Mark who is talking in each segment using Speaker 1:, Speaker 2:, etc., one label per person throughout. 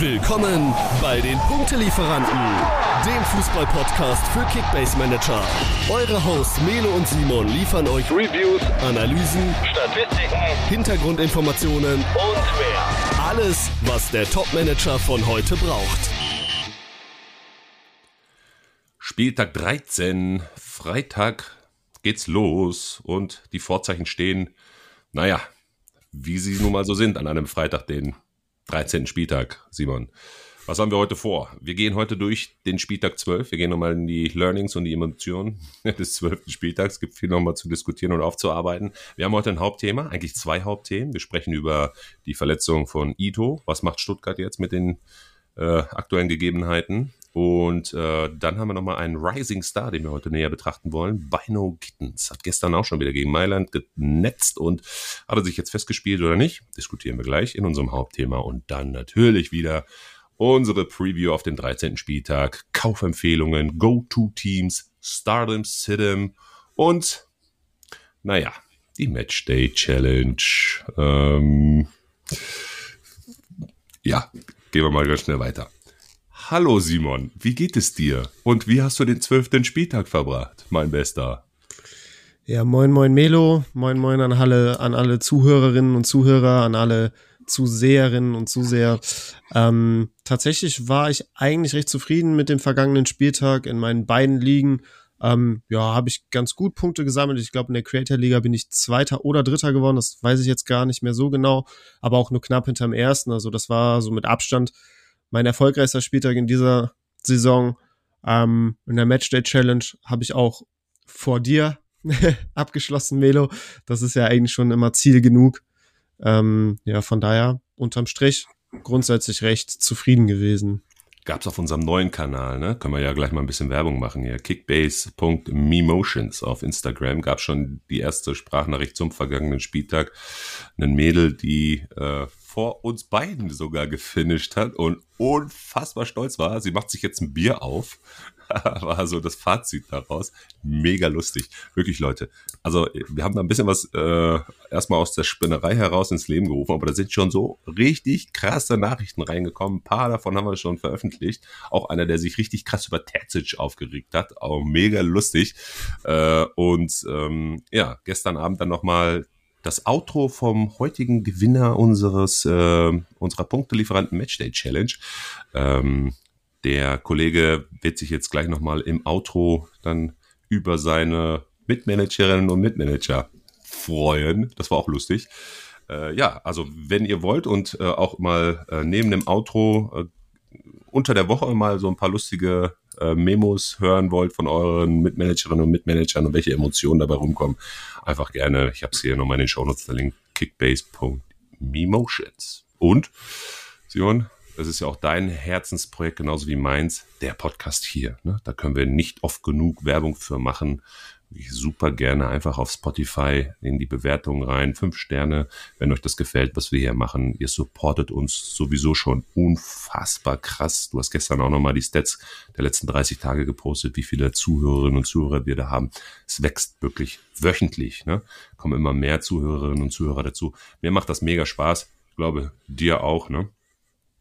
Speaker 1: Willkommen bei den Punktelieferanten, dem Fußball-Podcast für Kickbase Manager. Eure Hosts Melo und Simon liefern euch Reviews, Analysen, Statistiken, Hintergrundinformationen und mehr. Alles, was der Top-Manager von heute braucht.
Speaker 2: Spieltag 13, Freitag geht's los und die Vorzeichen stehen, naja, wie sie nun mal so sind an einem Freitag, den 13. Spieltag, Simon. Was haben wir heute vor? Wir gehen heute durch den Spieltag 12. Wir gehen nochmal in die Learnings und die Emotionen des 12. Spieltags. Es gibt viel nochmal zu diskutieren und aufzuarbeiten. Wir haben heute ein Hauptthema, eigentlich zwei Hauptthemen. Wir sprechen über die Verletzung von Ito. Was macht Stuttgart jetzt mit den äh, aktuellen Gegebenheiten? Und äh, dann haben wir nochmal einen Rising Star, den wir heute näher betrachten wollen. Bino Gittens hat gestern auch schon wieder gegen Mailand genetzt und hat er sich jetzt festgespielt oder nicht? Diskutieren wir gleich in unserem Hauptthema. Und dann natürlich wieder unsere Preview auf den 13. Spieltag, Kaufempfehlungen, Go-To-Teams, Stardom, Sidem und naja, die Matchday Challenge. Ähm, ja, gehen wir mal ganz schnell weiter. Hallo Simon, wie geht es dir? Und wie hast du den zwölften Spieltag verbracht, mein Bester?
Speaker 3: Ja, moin, moin Melo, moin, moin an alle, an alle Zuhörerinnen und Zuhörer, an alle Zuseherinnen und Zuseher. Ähm, tatsächlich war ich eigentlich recht zufrieden mit dem vergangenen Spieltag in meinen beiden Ligen. Ähm, ja, habe ich ganz gut Punkte gesammelt. Ich glaube, in der Creator Liga bin ich Zweiter oder Dritter geworden. Das weiß ich jetzt gar nicht mehr so genau, aber auch nur knapp hinterm Ersten. Also das war so mit Abstand mein erfolgreichster Spieltag in dieser Saison. Ähm, in der Matchday Challenge habe ich auch vor dir abgeschlossen, Melo. Das ist ja eigentlich schon immer Ziel genug. Ähm, ja, von daher unterm Strich grundsätzlich recht zufrieden gewesen.
Speaker 2: Gab's auf unserem neuen Kanal, ne? Können wir ja gleich mal ein bisschen Werbung machen hier. Kickbase.memotions auf Instagram gab schon die erste Sprachnachricht zum vergangenen Spieltag. Ein Mädel, die äh, vor uns beiden sogar gefinisht hat und unfassbar stolz war. Sie macht sich jetzt ein Bier auf. war so das Fazit daraus. Mega lustig. Wirklich, Leute. Also, wir haben da ein bisschen was äh, erstmal aus der Spinnerei heraus ins Leben gerufen, aber da sind schon so richtig krasse Nachrichten reingekommen. Ein paar davon haben wir schon veröffentlicht. Auch einer, der sich richtig krass über Terzic aufgeregt hat. Auch mega lustig. Äh, und ähm, ja, gestern Abend dann nochmal das Outro vom heutigen Gewinner unseres äh, unserer Punktelieferanten Matchday Challenge. Ähm, der Kollege wird sich jetzt gleich nochmal im Outro dann über seine Mitmanagerinnen und Mitmanager freuen. Das war auch lustig. Äh, ja, also wenn ihr wollt und äh, auch mal äh, neben dem Outro äh, unter der Woche mal so ein paar lustige äh, Memos hören wollt von euren Mitmanagerinnen und Mitmanagern und welche Emotionen dabei rumkommen, einfach gerne, ich habe es hier nochmal in den Shownotes verlinkt, kickbase.memotions. Und, Simon, das ist ja auch dein Herzensprojekt, genauso wie meins, der Podcast hier. Ne? Da können wir nicht oft genug Werbung für machen ich super gerne einfach auf Spotify in die Bewertungen rein. Fünf Sterne, wenn euch das gefällt, was wir hier machen. Ihr supportet uns sowieso schon unfassbar krass. Du hast gestern auch nochmal die Stats der letzten 30 Tage gepostet, wie viele Zuhörerinnen und Zuhörer wir da haben. Es wächst wirklich wöchentlich. Ne? Kommen immer mehr Zuhörerinnen und Zuhörer dazu. Mir macht das mega Spaß. Ich glaube, dir auch, ne?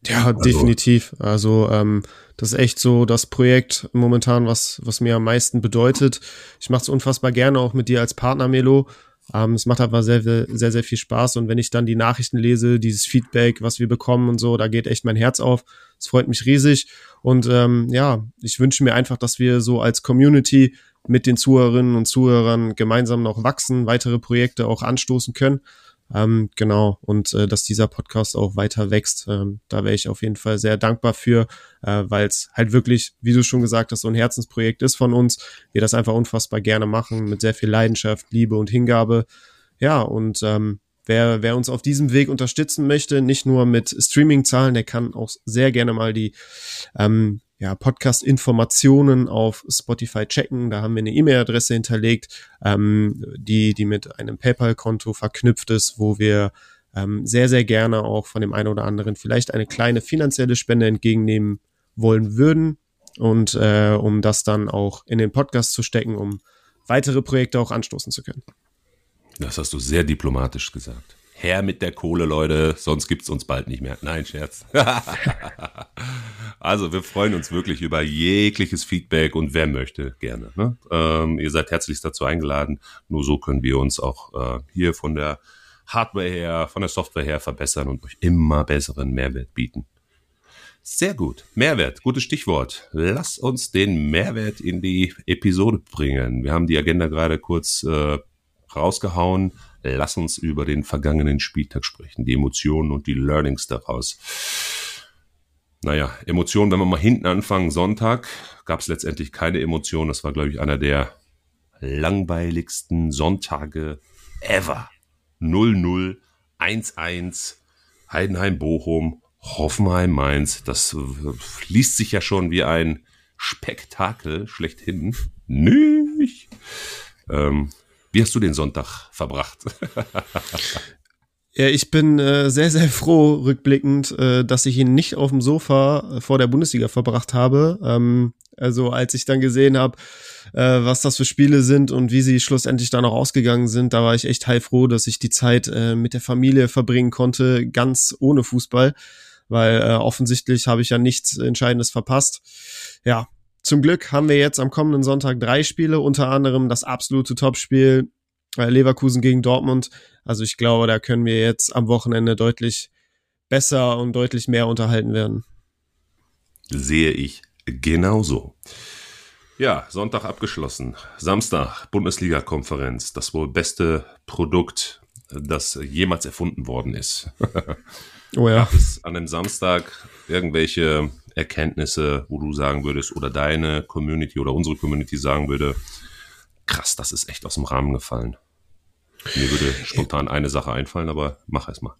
Speaker 3: Ja, also, definitiv. Also ähm, das ist echt so das Projekt momentan, was, was mir am meisten bedeutet. Ich mache es unfassbar gerne auch mit dir als Partner, Melo. Ähm, es macht aber sehr, sehr, sehr, sehr viel Spaß. Und wenn ich dann die Nachrichten lese, dieses Feedback, was wir bekommen und so, da geht echt mein Herz auf. Es freut mich riesig. Und ähm, ja, ich wünsche mir einfach, dass wir so als Community mit den Zuhörerinnen und Zuhörern gemeinsam noch wachsen, weitere Projekte auch anstoßen können. Ähm, genau, und äh, dass dieser Podcast auch weiter wächst, ähm, da wäre ich auf jeden Fall sehr dankbar für, äh, weil es halt wirklich, wie du schon gesagt hast, so ein Herzensprojekt ist von uns. Wir das einfach unfassbar gerne machen, mit sehr viel Leidenschaft, Liebe und Hingabe. Ja, und ähm, wer, wer uns auf diesem Weg unterstützen möchte, nicht nur mit Streaming-Zahlen, der kann auch sehr gerne mal die ähm, ja, Podcast-Informationen auf Spotify checken. Da haben wir eine E-Mail-Adresse hinterlegt, ähm, die, die mit einem PayPal-Konto verknüpft ist, wo wir ähm, sehr, sehr gerne auch von dem einen oder anderen vielleicht eine kleine finanzielle Spende entgegennehmen wollen würden. Und äh, um das dann auch in den Podcast zu stecken, um weitere Projekte auch anstoßen zu können.
Speaker 2: Das hast du sehr diplomatisch gesagt her mit der Kohle, Leute, sonst gibt's uns bald nicht mehr. Nein, Scherz. also wir freuen uns wirklich über jegliches Feedback und wer möchte, gerne. Ne? Ähm, ihr seid herzlich dazu eingeladen. Nur so können wir uns auch äh, hier von der Hardware her, von der Software her verbessern und euch immer besseren Mehrwert bieten. Sehr gut. Mehrwert, gutes Stichwort. Lass uns den Mehrwert in die Episode bringen. Wir haben die Agenda gerade kurz äh, rausgehauen. Lass uns über den vergangenen Spieltag sprechen, die Emotionen und die Learnings daraus. Naja, Emotionen, wenn wir mal hinten anfangen, Sonntag gab es letztendlich keine Emotionen. Das war, glaube ich, einer der langweiligsten Sonntage ever. 0-0, 1-1, Heidenheim-Bochum Hoffenheim Mainz, das liest sich ja schon wie ein Spektakel schlechthin. Nicht. Ähm, wie hast du den Sonntag verbracht?
Speaker 3: Ja, ich bin äh, sehr, sehr froh rückblickend, äh, dass ich ihn nicht auf dem Sofa äh, vor der Bundesliga verbracht habe. Ähm, also als ich dann gesehen habe, äh, was das für Spiele sind und wie sie schlussendlich dann auch ausgegangen sind, da war ich echt heilfroh, dass ich die Zeit äh, mit der Familie verbringen konnte, ganz ohne Fußball weil äh, offensichtlich habe ich ja nichts Entscheidendes verpasst. Ja, zum Glück haben wir jetzt am kommenden Sonntag drei Spiele, unter anderem das absolute Topspiel äh, Leverkusen gegen Dortmund. Also ich glaube, da können wir jetzt am Wochenende deutlich besser und deutlich mehr unterhalten werden.
Speaker 2: Sehe ich genauso. Ja, Sonntag abgeschlossen. Samstag, Bundesliga-Konferenz. Das wohl beste Produkt, das jemals erfunden worden ist. Oh ja. Gab es an dem Samstag irgendwelche Erkenntnisse, wo du sagen würdest, oder deine Community oder unsere Community sagen würde, krass, das ist echt aus dem Rahmen gefallen. Mir würde spontan eine Sache einfallen, aber mach es mal.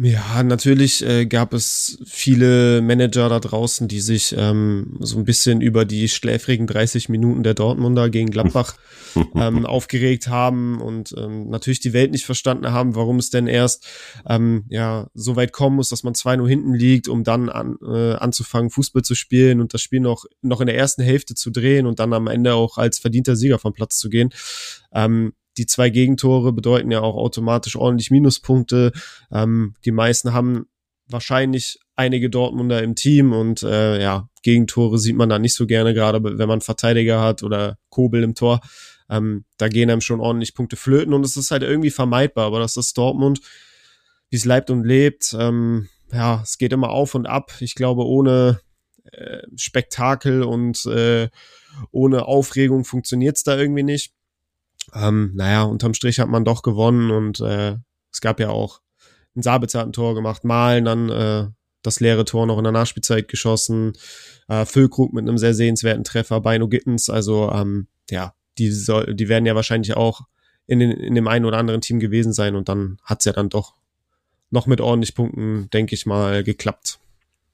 Speaker 3: Ja, natürlich äh, gab es viele Manager da draußen, die sich ähm, so ein bisschen über die schläfrigen 30 Minuten der Dortmunder gegen Gladbach ähm, aufgeregt haben und ähm, natürlich die Welt nicht verstanden haben, warum es denn erst ähm, ja so weit kommen muss, dass man zwei nur hinten liegt, um dann an, äh, anzufangen, Fußball zu spielen und das Spiel noch, noch in der ersten Hälfte zu drehen und dann am Ende auch als verdienter Sieger vom Platz zu gehen. Ähm, die zwei Gegentore bedeuten ja auch automatisch ordentlich Minuspunkte. Ähm, die meisten haben wahrscheinlich einige Dortmunder im Team und äh, ja, Gegentore sieht man da nicht so gerne, gerade wenn man Verteidiger hat oder Kobel im Tor. Ähm, da gehen einem schon ordentlich Punkte flöten und es ist halt irgendwie vermeidbar, aber das ist Dortmund, wie es leibt und lebt. Ähm, ja, es geht immer auf und ab. Ich glaube, ohne äh, Spektakel und äh, ohne Aufregung funktioniert es da irgendwie nicht. Ähm, naja, unterm Strich hat man doch gewonnen und äh, es gab ja auch ein Sabitzer hat ein Tor gemacht, Malen dann äh, das leere Tor noch in der Nachspielzeit geschossen, äh, Füllkrug mit einem sehr sehenswerten Treffer, Beino Gittens, also ähm, ja, die, soll, die werden ja wahrscheinlich auch in, den, in dem einen oder anderen Team gewesen sein und dann hat's ja dann doch noch mit ordentlich Punkten, denke ich mal, geklappt.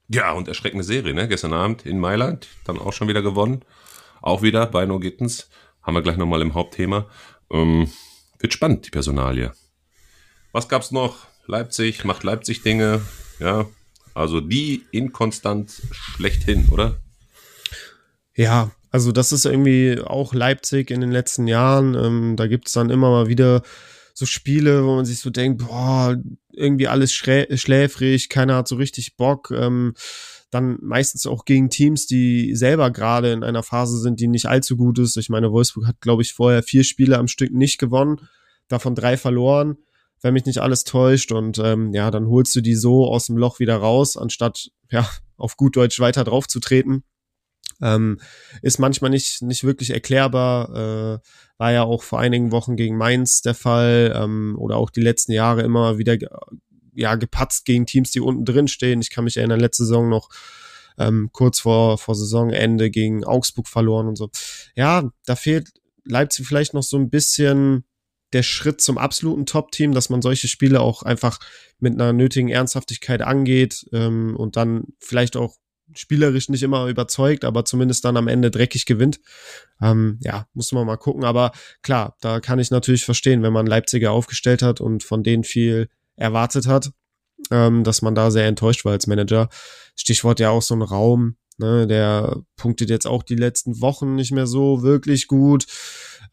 Speaker 2: Ja, und erschreckende Serie, ne? Gestern Abend in Mailand, dann auch schon wieder gewonnen. Auch wieder bei No Gittens haben wir gleich nochmal im Hauptthema. Ähm, wird spannend, die Personalie. Was gab's noch? Leipzig macht Leipzig Dinge, ja. Also die inkonstant schlechthin, oder?
Speaker 3: Ja, also das ist irgendwie auch Leipzig in den letzten Jahren. Ähm, da gibt's dann immer mal wieder so Spiele, wo man sich so denkt, boah, irgendwie alles schläfrig, keiner hat so richtig Bock. Ähm, dann meistens auch gegen Teams, die selber gerade in einer Phase sind, die nicht allzu gut ist. Ich meine, Wolfsburg hat, glaube ich, vorher vier Spiele am Stück nicht gewonnen, davon drei verloren, wenn mich nicht alles täuscht. Und ähm, ja, dann holst du die so aus dem Loch wieder raus, anstatt ja auf gut Deutsch weiter draufzutreten. Ähm, ist manchmal nicht, nicht wirklich erklärbar. Äh, war ja auch vor einigen Wochen gegen Mainz der Fall ähm, oder auch die letzten Jahre immer wieder ja, gepatzt gegen Teams, die unten drin stehen. Ich kann mich erinnern, letzte Saison noch ähm, kurz vor, vor Saisonende gegen Augsburg verloren und so. Ja, da fehlt Leipzig vielleicht noch so ein bisschen der Schritt zum absoluten Top-Team, dass man solche Spiele auch einfach mit einer nötigen Ernsthaftigkeit angeht ähm, und dann vielleicht auch spielerisch nicht immer überzeugt, aber zumindest dann am Ende dreckig gewinnt. Ähm, ja, muss man mal gucken. Aber klar, da kann ich natürlich verstehen, wenn man Leipziger aufgestellt hat und von denen viel erwartet hat, ähm, dass man da sehr enttäuscht war als Manager. Stichwort ja auch so ein Raum, ne, der punktet jetzt auch die letzten Wochen nicht mehr so wirklich gut.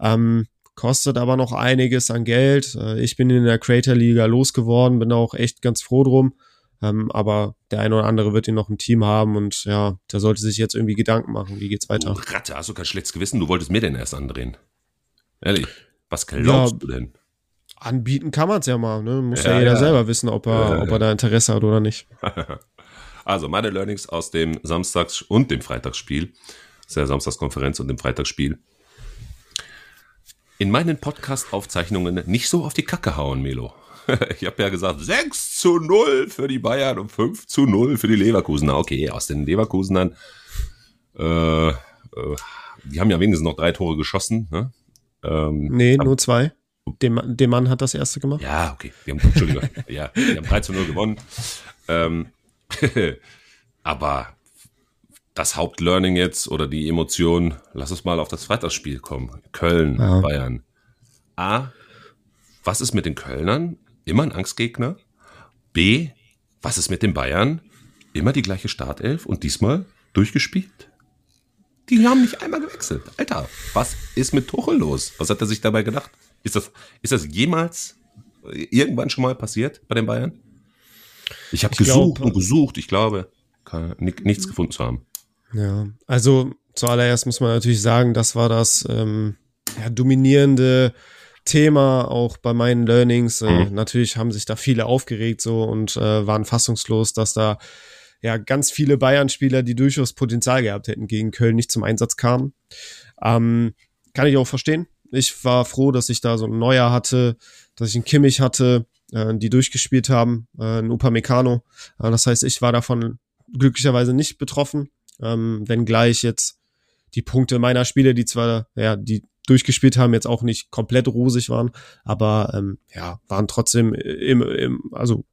Speaker 3: Ähm, kostet aber noch einiges an Geld. Äh, ich bin in der Creator Liga losgeworden, bin auch echt ganz froh drum. Ähm, aber der eine oder andere wird ihn noch im Team haben und ja, der sollte sich jetzt irgendwie Gedanken machen, wie geht's weiter.
Speaker 2: Du Ratte, hast du kein schlechtes Gewissen? Du wolltest mir denn erst andrehen. Ehrlich, was glaubst ja, du denn?
Speaker 3: Anbieten kann man es ja mal, ne? Muss ja, ja jeder ja. selber wissen, ob er, ob er da Interesse hat oder nicht.
Speaker 2: also meine Learnings aus dem Samstags- und dem Freitagsspiel, das ist ja Samstagskonferenz und dem Freitagsspiel. In meinen Podcast-Aufzeichnungen nicht so auf die Kacke hauen, Melo. ich habe ja gesagt, 6 zu 0 für die Bayern und 5 zu 0 für die Leverkusener. Okay, aus den Leverkusenern, äh, äh, die haben ja wenigstens noch drei Tore geschossen. Ne?
Speaker 3: Ähm, nee, nur zwei. Dem, dem Mann hat das erste gemacht.
Speaker 2: Ja, okay. Die haben, Entschuldigung. ja, die haben 3 zu 0 gewonnen. Ähm, aber das Hauptlearning jetzt oder die Emotion, lass uns mal auf das Freitagsspiel kommen. Köln, ja. Bayern. A, was ist mit den Kölnern? Immer ein Angstgegner. B, was ist mit den Bayern? Immer die gleiche Startelf und diesmal durchgespielt. Die haben nicht einmal gewechselt. Alter, was ist mit Tuchel los? Was hat er sich dabei gedacht? Ist das, ist das jemals irgendwann schon mal passiert bei den Bayern? Ich habe gesucht glaub, und gesucht. Ich glaube, nichts gefunden zu haben.
Speaker 3: Ja, also zuallererst muss man natürlich sagen, das war das ähm, ja, dominierende Thema auch bei meinen Learnings. Äh, mhm. Natürlich haben sich da viele aufgeregt so und äh, waren fassungslos, dass da ja ganz viele Bayern-Spieler, die durchaus Potenzial gehabt hätten, gegen Köln nicht zum Einsatz kamen. Ähm, kann ich auch verstehen. Ich war froh, dass ich da so ein Neuer hatte, dass ich einen Kimmich hatte, äh, die durchgespielt haben, äh, ein Upamecano. Äh, das heißt, ich war davon glücklicherweise nicht betroffen, ähm, wenngleich jetzt die Punkte meiner Spiele, die zwar, ja, die durchgespielt haben, jetzt auch nicht komplett rosig waren, aber ähm, ja, waren trotzdem im, im, also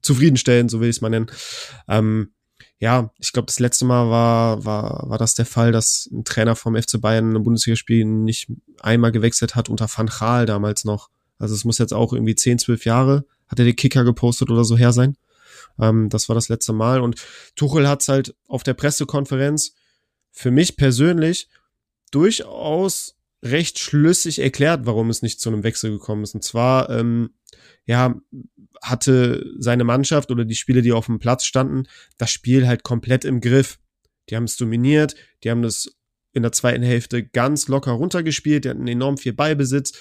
Speaker 3: zufriedenstellend, so will ich es mal nennen. Ähm, ja, ich glaube, das letzte Mal war, war, war das der Fall, dass ein Trainer vom FC Bayern ein Bundesligaspiel nicht einmal gewechselt hat unter Van Gaal damals noch. Also es muss jetzt auch irgendwie 10, 12 Jahre, hat er die Kicker gepostet oder so her sein. Ähm, das war das letzte Mal. Und Tuchel hat es halt auf der Pressekonferenz für mich persönlich durchaus recht schlüssig erklärt, warum es nicht zu einem Wechsel gekommen ist. Und zwar, ähm, ja, hatte seine Mannschaft oder die Spieler, die auf dem Platz standen, das Spiel halt komplett im Griff. Die haben es dominiert, die haben das in der zweiten Hälfte ganz locker runtergespielt, die hatten enorm viel Ballbesitz,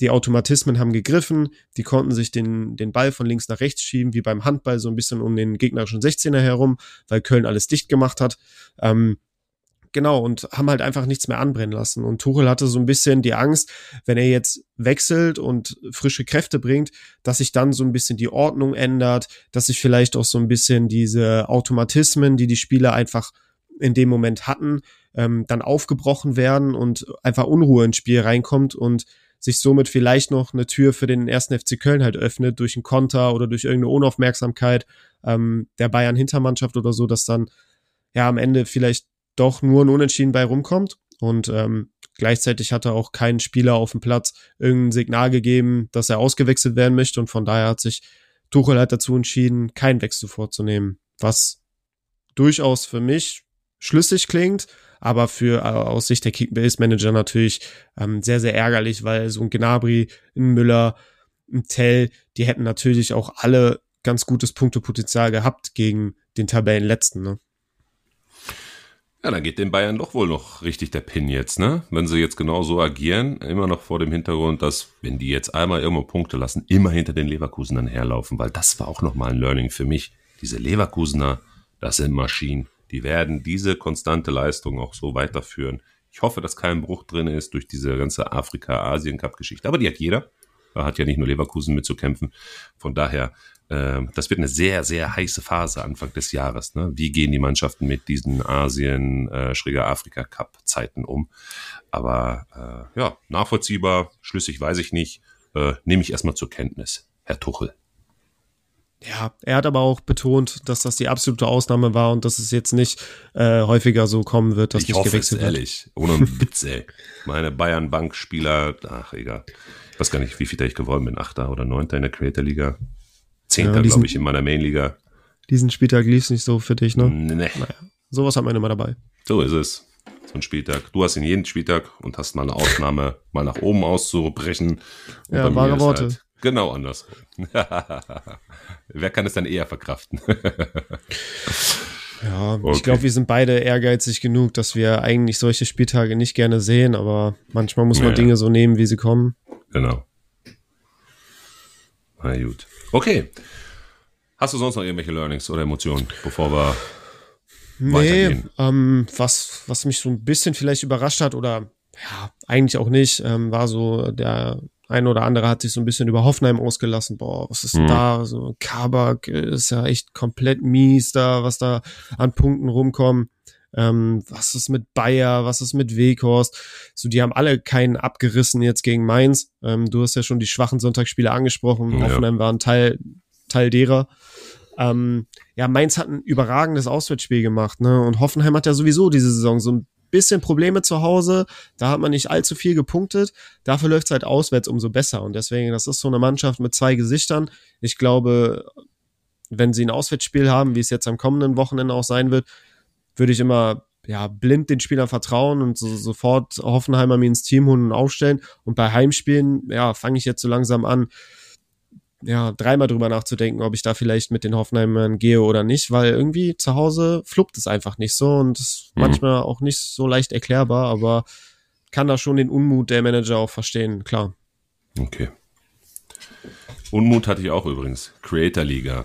Speaker 3: die Automatismen haben gegriffen, die konnten sich den, den Ball von links nach rechts schieben, wie beim Handball so ein bisschen um den gegnerischen 16er herum, weil Köln alles dicht gemacht hat. Ähm, Genau, und haben halt einfach nichts mehr anbrennen lassen. Und Tuchel hatte so ein bisschen die Angst, wenn er jetzt wechselt und frische Kräfte bringt, dass sich dann so ein bisschen die Ordnung ändert, dass sich vielleicht auch so ein bisschen diese Automatismen, die die Spieler einfach in dem Moment hatten, ähm, dann aufgebrochen werden und einfach Unruhe ins Spiel reinkommt und sich somit vielleicht noch eine Tür für den ersten FC Köln halt öffnet durch einen Konter oder durch irgendeine Unaufmerksamkeit ähm, der Bayern Hintermannschaft oder so, dass dann ja am Ende vielleicht doch nur ein Unentschieden bei rumkommt. Und ähm, gleichzeitig hat er auch keinen Spieler auf dem Platz irgendein Signal gegeben, dass er ausgewechselt werden möchte. Und von daher hat sich Tuchel halt dazu entschieden, keinen Wechsel vorzunehmen. Was durchaus für mich schlüssig klingt, aber für äh, aus Sicht der Kickbase-Manager natürlich ähm, sehr, sehr ärgerlich, weil so ein Gnabry, ein Müller, ein Tell, die hätten natürlich auch alle ganz gutes Punktepotenzial gehabt gegen den Tabellenletzten. Ne?
Speaker 2: Ja, dann geht den Bayern doch wohl noch richtig der Pin jetzt, ne? Wenn sie jetzt genau so agieren, immer noch vor dem Hintergrund, dass, wenn die jetzt einmal irgendwo Punkte lassen, immer hinter den Leverkusenern herlaufen, weil das war auch nochmal ein Learning für mich. Diese Leverkusener, das sind Maschinen. Die werden diese konstante Leistung auch so weiterführen. Ich hoffe, dass kein Bruch drin ist durch diese ganze Afrika-Asien-Cup-Geschichte. Aber die hat jeder. Da hat ja nicht nur Leverkusen mitzukämpfen. Von daher das wird eine sehr, sehr heiße Phase Anfang des Jahres. Ne? Wie gehen die Mannschaften mit diesen Asien, äh, Schräger Afrika Cup Zeiten um? Aber äh, ja, nachvollziehbar, schlüssig weiß ich nicht. Äh, nehme ich erstmal zur Kenntnis, Herr Tuchel.
Speaker 3: Ja, er hat aber auch betont, dass das die absolute Ausnahme war und dass es jetzt nicht äh, häufiger so kommen wird, dass
Speaker 2: ich
Speaker 3: nicht
Speaker 2: hoffe gewechselt es, wird. ehrlich, ohne Witz, ey. Meine Bayern-Bank-Spieler, ach egal. Ich weiß gar nicht, wie viel ich geworden bin, Achter oder Neunter in der Creator-Liga. Zehnter, ja, glaube ich, in meiner Mainliga.
Speaker 3: Diesen Spieltag lief es nicht so für dich, ne? Nee. Naja, sowas hat man immer dabei.
Speaker 2: So ist es. so ein Spieltag. Du hast ihn jeden Spieltag und hast mal eine Ausnahme, mal nach oben auszubrechen.
Speaker 3: Und ja, wahre Worte. Halt
Speaker 2: genau anders. Wer kann es dann eher verkraften?
Speaker 3: ja, okay. ich glaube, wir sind beide ehrgeizig genug, dass wir eigentlich solche Spieltage nicht gerne sehen, aber manchmal muss man ja, Dinge so nehmen, wie sie kommen.
Speaker 2: Genau. Na gut. Okay. Hast du sonst noch irgendwelche Learnings oder Emotionen, bevor wir
Speaker 3: Nee, ähm, was, was mich so ein bisschen vielleicht überrascht hat oder ja, eigentlich auch nicht, ähm, war so, der ein oder andere hat sich so ein bisschen über Hoffenheim ausgelassen. Boah, was ist mhm. da? So, Kabak ist ja echt komplett mies da, was da an Punkten rumkommen. Ähm, was ist mit Bayer? Was ist mit Weghorst? So, die haben alle keinen abgerissen jetzt gegen Mainz. Ähm, du hast ja schon die schwachen Sonntagsspiele angesprochen. Ja. Hoffenheim war ein Teil, Teil derer. Ähm, ja, Mainz hat ein überragendes Auswärtsspiel gemacht, ne? Und Hoffenheim hat ja sowieso diese Saison so ein bisschen Probleme zu Hause. Da hat man nicht allzu viel gepunktet. Dafür läuft es halt auswärts umso besser. Und deswegen, das ist so eine Mannschaft mit zwei Gesichtern. Ich glaube, wenn sie ein Auswärtsspiel haben, wie es jetzt am kommenden Wochenende auch sein wird, würde ich immer ja, blind den Spielern vertrauen und so, sofort Hoffenheimer mir ins Team holen und aufstellen. Und bei Heimspielen, ja, fange ich jetzt so langsam an, ja, dreimal drüber nachzudenken, ob ich da vielleicht mit den Hoffenheimern gehe oder nicht, weil irgendwie zu Hause fluppt es einfach nicht so und ist mhm. manchmal auch nicht so leicht erklärbar, aber kann da schon den Unmut der Manager auch verstehen, klar.
Speaker 2: Okay. Unmut hatte ich auch übrigens. Creator Liga,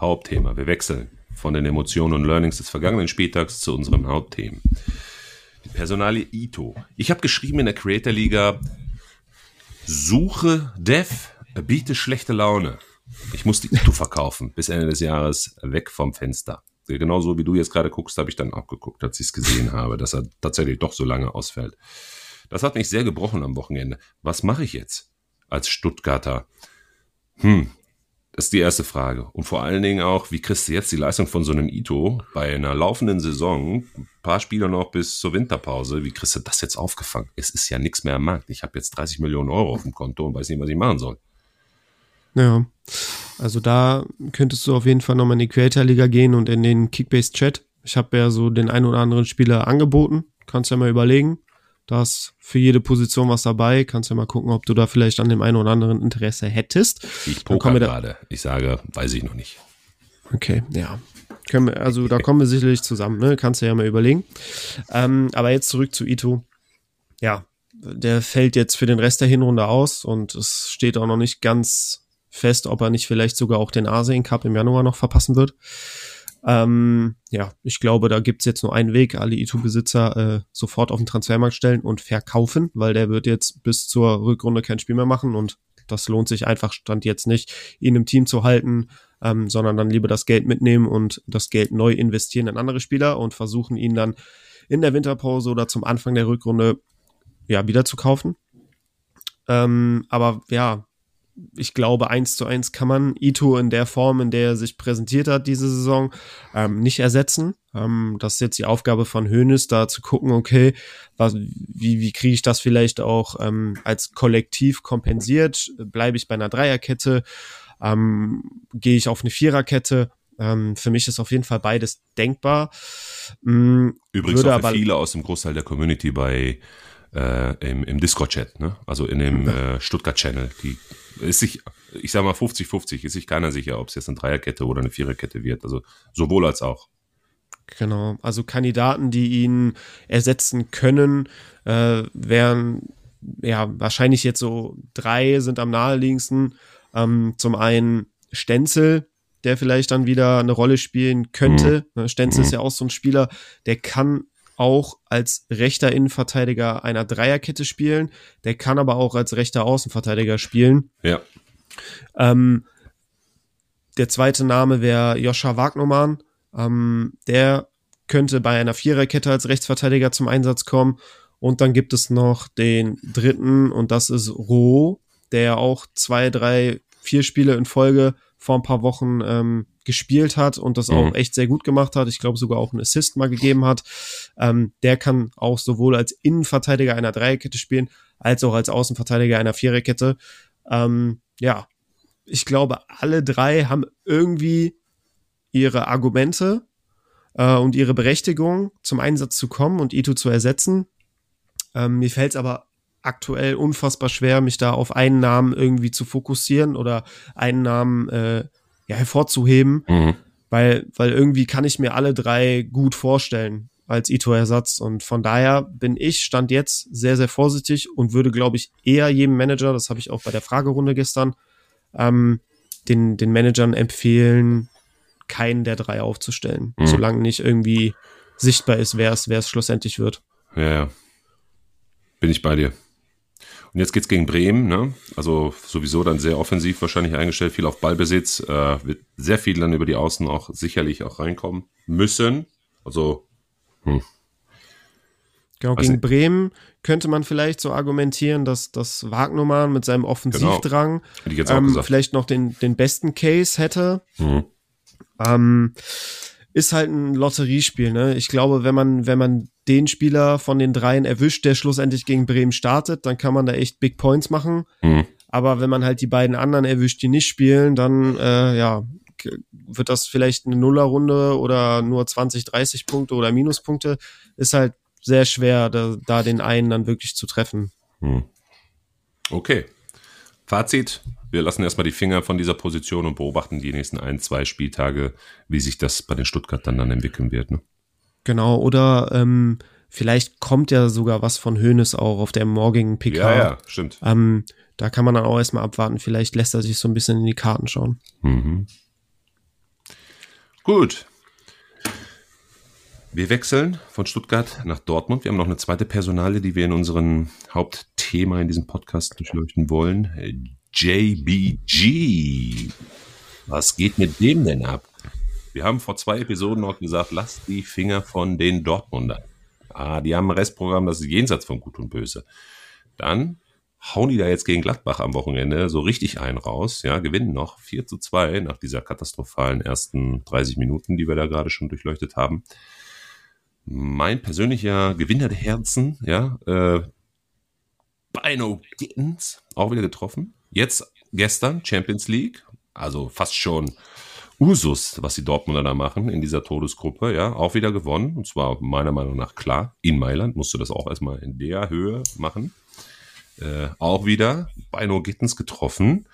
Speaker 2: Hauptthema. Wir wechseln von den Emotionen und Learnings des vergangenen Spieltags zu unserem Hauptthemen. Die Personalie Ito. Ich habe geschrieben in der Creator Liga, suche Dev biete schlechte Laune. Ich muss die Ito verkaufen bis Ende des Jahres weg vom Fenster. Genauso wie du jetzt gerade guckst, habe ich dann auch geguckt, als ich es gesehen habe, dass er tatsächlich doch so lange ausfällt. Das hat mich sehr gebrochen am Wochenende. Was mache ich jetzt als Stuttgarter? Hm, das ist die erste Frage. Und vor allen Dingen auch, wie kriegst du jetzt die Leistung von so einem Ito bei einer laufenden Saison, ein paar Spiele noch bis zur Winterpause, wie kriegst du das jetzt aufgefangen? Es ist ja nichts mehr am Markt. Ich habe jetzt 30 Millionen Euro auf dem Konto und weiß nicht, was ich machen soll.
Speaker 3: Ja, also da könntest du auf jeden Fall nochmal in die Creator-Liga gehen und in den Kickbase-Chat. Ich habe ja so den einen oder anderen Spieler angeboten. Kannst ja mal überlegen. Da ist für jede Position was dabei. Kannst ja mal gucken, ob du da vielleicht an dem einen oder anderen Interesse hättest.
Speaker 2: Ich poker gerade. Ich sage, weiß ich noch nicht.
Speaker 3: Okay, ja. Können wir, also da kommen wir sicherlich zusammen, ne? Kannst du ja mal überlegen. Ähm, aber jetzt zurück zu Ito. Ja, der fällt jetzt für den Rest der Hinrunde aus und es steht auch noch nicht ganz fest, ob er nicht vielleicht sogar auch den Asien Cup im Januar noch verpassen wird. Ähm, ja, ich glaube, da gibt's jetzt nur einen Weg, alle Itu-Besitzer äh, sofort auf den Transfermarkt stellen und verkaufen, weil der wird jetzt bis zur Rückrunde kein Spiel mehr machen und das lohnt sich einfach, stand jetzt nicht, ihn im Team zu halten, ähm, sondern dann lieber das Geld mitnehmen und das Geld neu investieren in andere Spieler und versuchen ihn dann in der Winterpause oder zum Anfang der Rückrunde ja wieder zu kaufen. Ähm, aber ja, ich glaube, eins zu eins kann man Ito in der Form, in der er sich präsentiert hat diese Saison, ähm, nicht ersetzen. Ähm, das ist jetzt die Aufgabe von Hoeneß, da zu gucken, okay, was, wie, wie kriege ich das vielleicht auch ähm, als Kollektiv kompensiert? Bleibe ich bei einer Dreierkette? Ähm, Gehe ich auf eine Viererkette? Ähm, für mich ist auf jeden Fall beides denkbar.
Speaker 2: Ähm, Übrigens auch für viele aus dem Großteil der Community bei äh, im, im Discord-Chat, ne? also in dem äh, Stuttgart-Channel, die ist sich, ich sag mal 50-50, ist sich keiner sicher, ob es jetzt eine Dreierkette oder eine Viererkette wird. Also sowohl als auch.
Speaker 3: Genau, also Kandidaten, die ihn ersetzen können, äh, wären ja wahrscheinlich jetzt so drei sind am naheliegendsten. Ähm, zum einen Stenzel, der vielleicht dann wieder eine Rolle spielen könnte. Mhm. Ne, Stenzel mhm. ist ja auch so ein Spieler, der kann auch als rechter Innenverteidiger einer Dreierkette spielen. Der kann aber auch als rechter Außenverteidiger spielen.
Speaker 2: Ja.
Speaker 3: Ähm, der zweite Name wäre Joscha Wagnermann. Ähm, der könnte bei einer Viererkette als Rechtsverteidiger zum Einsatz kommen. Und dann gibt es noch den dritten und das ist Roh, der auch zwei, drei, vier Spiele in Folge vor ein paar Wochen ähm, gespielt hat und das mhm. auch echt sehr gut gemacht hat. Ich glaube sogar auch einen Assist mal gegeben hat. Ähm, der kann auch sowohl als Innenverteidiger einer Dreierkette spielen, als auch als Außenverteidiger einer Viererkette. Ähm, ja, ich glaube, alle drei haben irgendwie ihre Argumente. äh, und ihre Berechtigung, zum Einsatz zu kommen und Ito zu ersetzen. Ähm, mir fällt es aber aktuell unfassbar schwer, mich da auf einen Namen irgendwie zu fokussieren oder einen Namen äh, ja, hervorzuheben, mhm. weil, weil irgendwie kann ich mir alle drei gut vorstellen als Ito-Ersatz. Und von daher bin ich, stand jetzt, sehr, sehr vorsichtig und würde, glaube ich, eher jedem Manager, das habe ich auch bei der Fragerunde gestern, ähm, den, den Managern empfehlen, keinen der drei aufzustellen, mhm. solange nicht irgendwie sichtbar ist, wer es, wer es schlussendlich wird.
Speaker 2: Ja, ja. Bin ich bei dir. Und jetzt geht's gegen Bremen, ne? Also sowieso dann sehr offensiv wahrscheinlich eingestellt, viel auf Ballbesitz, äh, wird sehr viel dann über die Außen auch sicherlich auch reinkommen müssen. Also hm.
Speaker 3: Genau, gegen Bremen könnte man vielleicht so argumentieren, dass das Wagnumann mit seinem Offensivdrang genau. ähm, vielleicht noch den, den besten Case hätte. Mhm. Ähm, ist halt ein Lotteriespiel, ne? Ich glaube, wenn man, wenn man den Spieler von den dreien erwischt, der schlussendlich gegen Bremen startet, dann kann man da echt Big Points machen. Mhm. Aber wenn man halt die beiden anderen erwischt, die nicht spielen, dann äh, ja, wird das vielleicht eine Nullerrunde oder nur 20, 30 Punkte oder Minuspunkte. Ist halt sehr schwer, da, da den einen dann wirklich zu treffen. Hm.
Speaker 2: Okay. Fazit, wir lassen erstmal die Finger von dieser Position und beobachten die nächsten ein, zwei Spieltage, wie sich das bei den Stuttgartern dann entwickeln wird. Ne?
Speaker 3: Genau, oder ähm, vielleicht kommt ja sogar was von Hönes auch auf der morgigen PK.
Speaker 2: Ja, ja, stimmt.
Speaker 3: Ähm, da kann man dann auch erstmal abwarten. Vielleicht lässt er sich so ein bisschen in die Karten schauen. Mhm.
Speaker 2: Gut. Wir wechseln von Stuttgart nach Dortmund. Wir haben noch eine zweite Personale, die wir in unserem Hauptthema in diesem Podcast durchleuchten wollen. JBG. Was geht mit dem denn ab? Wir haben vor zwei Episoden noch gesagt, lasst die Finger von den Dortmundern. Ah, die haben ein Restprogramm, das ist jenseits von Gut und Böse. Dann hauen die da jetzt gegen Gladbach am Wochenende so richtig ein raus, ja, gewinnen noch 4 zu 2 nach dieser katastrophalen ersten 30 Minuten, die wir da gerade schon durchleuchtet haben. Mein persönlicher Gewinner der Herzen, ja, äh, Bino Gittens, auch wieder getroffen. Jetzt gestern Champions League, also fast schon Usus, was die Dortmunder da machen in dieser Todesgruppe, ja, auch wieder gewonnen. Und zwar meiner Meinung nach klar. In Mailand musste das auch erstmal in der Höhe machen äh, auch wieder bei No Gittens getroffen.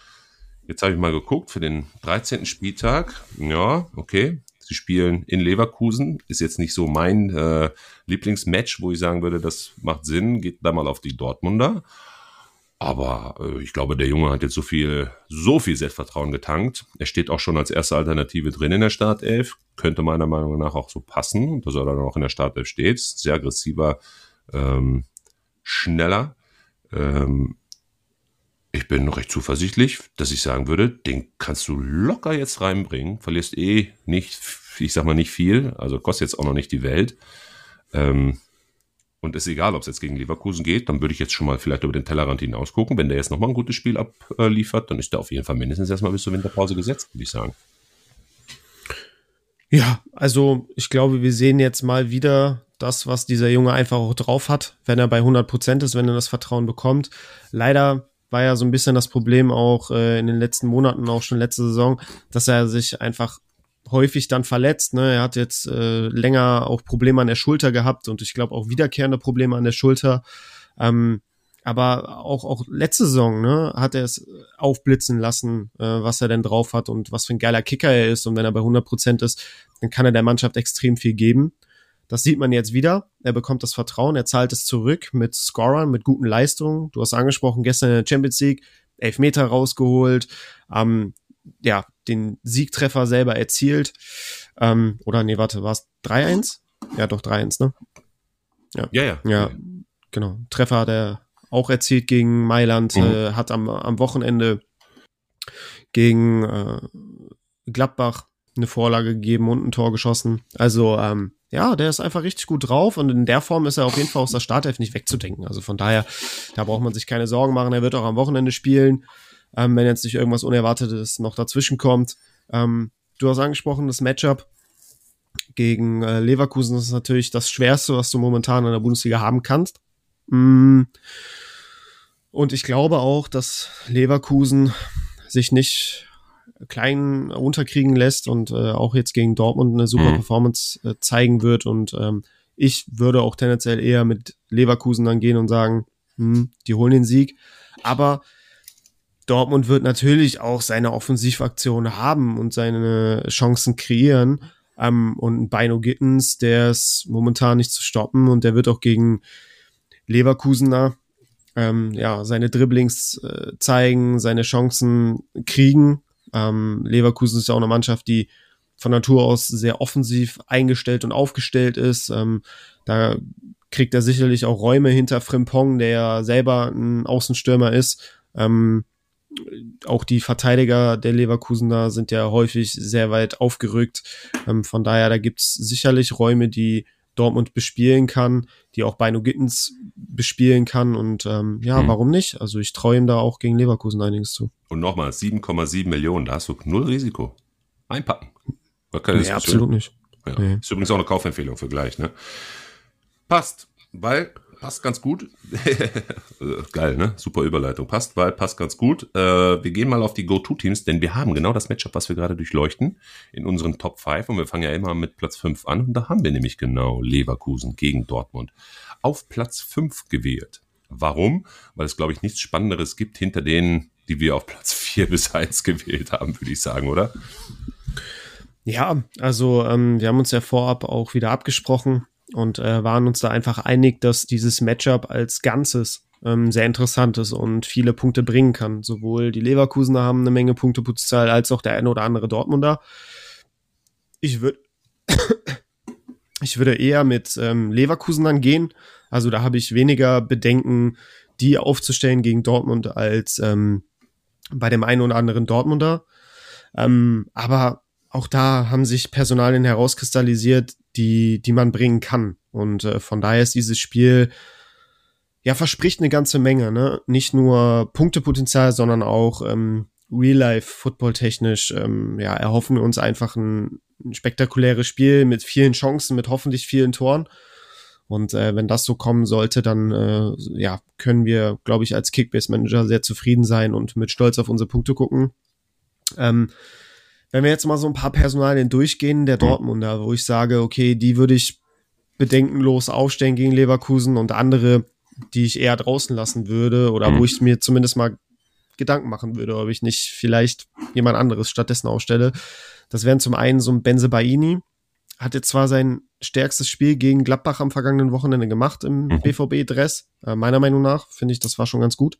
Speaker 2: Jetzt habe ich mal geguckt für den 13. Spieltag. Ja, okay. Sie spielen in Leverkusen. Ist jetzt nicht so mein äh, Lieblingsmatch, wo ich sagen würde, das macht Sinn. Geht da mal auf die Dortmunder. Aber äh, ich glaube, der Junge hat jetzt so viel, so viel Selbstvertrauen getankt. Er steht auch schon als erste Alternative drin in der Startelf. Könnte meiner Meinung nach auch so passen, dass er dann auch in der Startelf steht. Sehr aggressiver, ähm, schneller. Ähm, ich bin recht zuversichtlich, dass ich sagen würde, den kannst du locker jetzt reinbringen, verlierst eh nicht, ich sag mal nicht viel, also kostet jetzt auch noch nicht die Welt. Ähm, und ist egal, ob es jetzt gegen Leverkusen geht, dann würde ich jetzt schon mal vielleicht über den Tellerrand hinaus gucken. Wenn der jetzt nochmal ein gutes Spiel abliefert, dann ist der auf jeden Fall mindestens erstmal bis zur Winterpause gesetzt, würde ich sagen.
Speaker 3: Ja, also ich glaube, wir sehen jetzt mal wieder das, was dieser Junge einfach auch drauf hat, wenn er bei 100 Prozent ist, wenn er das Vertrauen bekommt. Leider war ja so ein bisschen das Problem auch äh, in den letzten Monaten, auch schon letzte Saison, dass er sich einfach häufig dann verletzt. Ne? Er hat jetzt äh, länger auch Probleme an der Schulter gehabt und ich glaube auch wiederkehrende Probleme an der Schulter. Ähm, aber auch, auch letzte Saison ne, hat er es aufblitzen lassen, äh, was er denn drauf hat und was für ein geiler Kicker er ist. Und wenn er bei 100 Prozent ist, dann kann er der Mannschaft extrem viel geben. Das sieht man jetzt wieder. Er bekommt das Vertrauen, er zahlt es zurück mit Scorern, mit guten Leistungen. Du hast angesprochen, gestern in der Champions League elf Meter rausgeholt, ähm, ja, den Siegtreffer selber erzielt. Ähm, oder nee, warte, war es 3-1? Ja, doch 3-1, ne?
Speaker 2: Ja. ja, ja.
Speaker 3: Ja, genau. Treffer hat er auch erzielt gegen Mailand, mhm. äh, hat am, am Wochenende gegen äh, Gladbach eine Vorlage gegeben und ein Tor geschossen. Also ähm, ja, der ist einfach richtig gut drauf und in der Form ist er auf jeden Fall aus der Startelf nicht wegzudenken. Also von daher, da braucht man sich keine Sorgen machen. Er wird auch am Wochenende spielen, ähm, wenn jetzt nicht irgendwas Unerwartetes noch dazwischen kommt. Ähm, du hast angesprochen, das Matchup gegen äh, Leverkusen ist natürlich das Schwerste, was du momentan in der Bundesliga haben kannst. Mm. Und ich glaube auch, dass Leverkusen sich nicht klein unterkriegen lässt und äh, auch jetzt gegen Dortmund eine super mhm. Performance äh, zeigen wird. Und ähm, ich würde auch tendenziell eher mit Leverkusen dann gehen und sagen, hm, die holen den Sieg. Aber Dortmund wird natürlich auch seine Offensivaktion haben und seine Chancen kreieren. Ähm, und Bino Gittens, der ist momentan nicht zu stoppen und der wird auch gegen Leverkusener ähm, ja, seine Dribblings äh, zeigen, seine Chancen kriegen. Ähm, Leverkusen ist ja auch eine Mannschaft, die von Natur aus sehr offensiv eingestellt und aufgestellt ist. Ähm, da kriegt er sicherlich auch Räume hinter Frimpong, der ja selber ein Außenstürmer ist. Ähm, auch die Verteidiger der Leverkusener sind ja häufig sehr weit aufgerückt. Ähm, von daher, da gibt's sicherlich Räume, die Dortmund bespielen kann, die auch Beino Gittens bespielen kann. Und ähm, ja, hm. warum nicht? Also ich traue ihm da auch gegen Leverkusen einiges zu.
Speaker 2: Und nochmal, 7,7 Millionen, da hast du null Risiko. Einpacken.
Speaker 3: Nee, absolut nicht.
Speaker 2: Ja. Nee. Ist übrigens auch eine Kaufempfehlung für gleich, ne? Passt, weil passt ganz gut. Geil, ne? Super Überleitung. Passt, weil passt ganz gut. Äh, wir gehen mal auf die Go-To-Teams, denn wir haben genau das Matchup, was wir gerade durchleuchten, in unseren Top 5. Und wir fangen ja immer mit Platz 5 an. Und da haben wir nämlich genau Leverkusen gegen Dortmund auf Platz 5 gewählt. Warum? Weil es, glaube ich, nichts Spannenderes gibt hinter denen, die wir auf Platz 4 bis 1 gewählt haben, würde ich sagen, oder?
Speaker 3: Ja, also ähm, wir haben uns ja vorab auch wieder abgesprochen und äh, waren uns da einfach einig, dass dieses Matchup als Ganzes ähm, sehr interessant ist und viele Punkte bringen kann. Sowohl die Leverkusener haben eine Menge Punktepotenzial als auch der eine oder andere Dortmunder. Ich würde ich würde eher mit ähm, Leverkusenern gehen. Also da habe ich weniger Bedenken, die aufzustellen gegen Dortmund als ähm, bei dem einen oder anderen Dortmunder. Ähm, aber auch da haben sich Personalien herauskristallisiert, die, die man bringen kann. Und äh, von daher ist dieses Spiel ja verspricht eine ganze Menge, ne? Nicht nur Punktepotenzial, sondern auch ähm, Real-Life-Football technisch. Ähm, ja, erhoffen wir uns einfach ein, ein spektakuläres Spiel mit vielen Chancen, mit hoffentlich vielen Toren. Und äh, wenn das so kommen sollte, dann äh, ja, können wir, glaube ich, als Kickbase-Manager sehr zufrieden sein und mit Stolz auf unsere Punkte gucken. Ähm, wenn wir jetzt mal so ein paar Personalien durchgehen, der Dortmunder, wo ich sage, okay, die würde ich bedenkenlos aufstellen gegen Leverkusen und andere, die ich eher draußen lassen würde oder mhm. wo ich mir zumindest mal Gedanken machen würde, ob ich nicht vielleicht jemand anderes stattdessen aufstelle. Das wären zum einen so ein Benze Baini, hat jetzt zwar sein stärkstes Spiel gegen Gladbach am vergangenen Wochenende gemacht im mhm. BVB-Dress. Äh, meiner Meinung nach finde ich, das war schon ganz gut.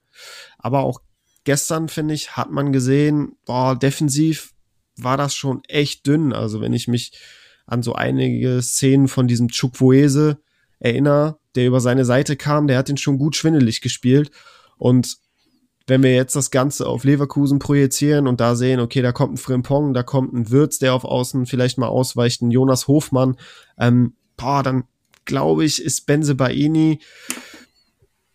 Speaker 3: Aber auch gestern, finde ich, hat man gesehen, boah, defensiv war das schon echt dünn. Also wenn ich mich an so einige Szenen von diesem Chukwueze erinnere, der über seine Seite kam, der hat ihn schon gut schwindelig gespielt. Und wenn wir jetzt das Ganze auf Leverkusen projizieren und da sehen, okay, da kommt ein Frimpong, da kommt ein Würz, der auf Außen vielleicht mal ausweicht, ein Jonas Hofmann, ähm, boah, dann glaube ich, ist Benze Baini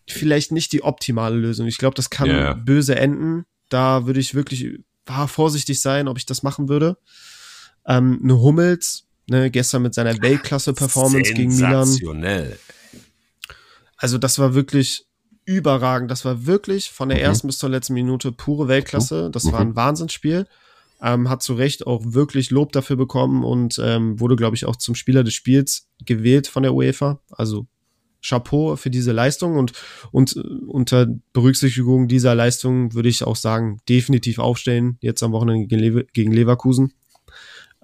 Speaker 3: vielleicht nicht die optimale Lösung. Ich glaube, das kann yeah. böse enden. Da würde ich wirklich war vorsichtig sein, ob ich das machen würde. Ähm, eine Hummels, ne, gestern mit seiner Weltklasse-Performance gegen Milan. Also das war wirklich überragend. Das war wirklich von der mhm. ersten bis zur letzten Minute pure Weltklasse. Das mhm. war ein Wahnsinnsspiel. Ähm, hat zu Recht auch wirklich Lob dafür bekommen und ähm, wurde, glaube ich, auch zum Spieler des Spiels gewählt von der UEFA. Also Chapeau für diese Leistung und, und äh, unter Berücksichtigung dieser Leistung würde ich auch sagen, definitiv aufstellen, jetzt am Wochenende gegen, Lever gegen Leverkusen.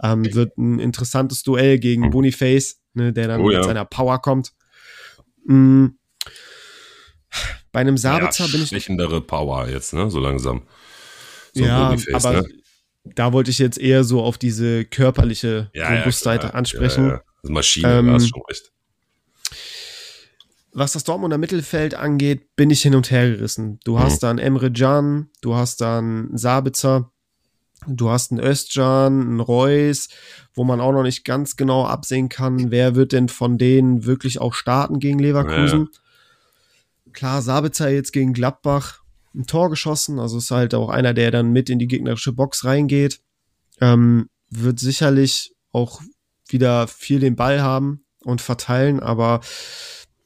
Speaker 3: Ähm, wird ein interessantes Duell gegen Boniface, ne, der dann oh, ja. mit seiner Power kommt. Mhm. Bei einem Sabitzer ja, bin ich.
Speaker 2: Stechendere Power jetzt, ne, so langsam.
Speaker 3: So ja, Boniface, aber ne? da wollte ich jetzt eher so auf diese körperliche ja, Robustheit ansprechen. Ja, ja.
Speaker 2: Maschine, ähm, hast schon recht
Speaker 3: was das Dortmunder Mittelfeld angeht, bin ich hin und her gerissen. Du mhm. hast dann Emre Can, du hast dann Sabitzer, du hast einen Özcan, einen Reus, wo man auch noch nicht ganz genau absehen kann, wer wird denn von denen wirklich auch starten gegen Leverkusen. Ja. Klar, Sabitzer jetzt gegen Gladbach ein Tor geschossen, also ist halt auch einer, der dann mit in die gegnerische Box reingeht. Ähm, wird sicherlich auch wieder viel den Ball haben und verteilen, aber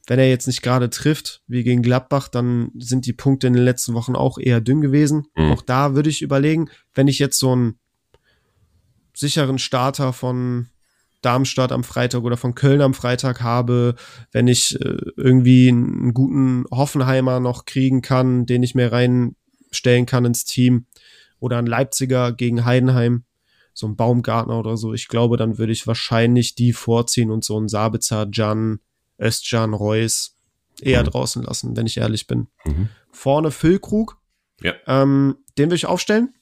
Speaker 3: wenn er jetzt nicht gerade trifft, wie gegen Gladbach, dann sind die Punkte in den letzten Wochen auch eher dünn gewesen. Mhm. Auch da würde ich überlegen, wenn ich jetzt so ein sicheren Starter von Darmstadt am Freitag oder von Köln am Freitag habe, wenn ich äh, irgendwie einen guten Hoffenheimer noch kriegen kann, den ich mir reinstellen kann ins Team oder ein Leipziger gegen Heidenheim, so ein Baumgartner oder so, ich glaube, dann würde ich wahrscheinlich die vorziehen und so ein Sabitzer, Jan, Östjan, Reus eher mhm. draußen lassen, wenn ich ehrlich bin. Mhm. Vorne Füllkrug, ja. ähm, den will ich aufstellen.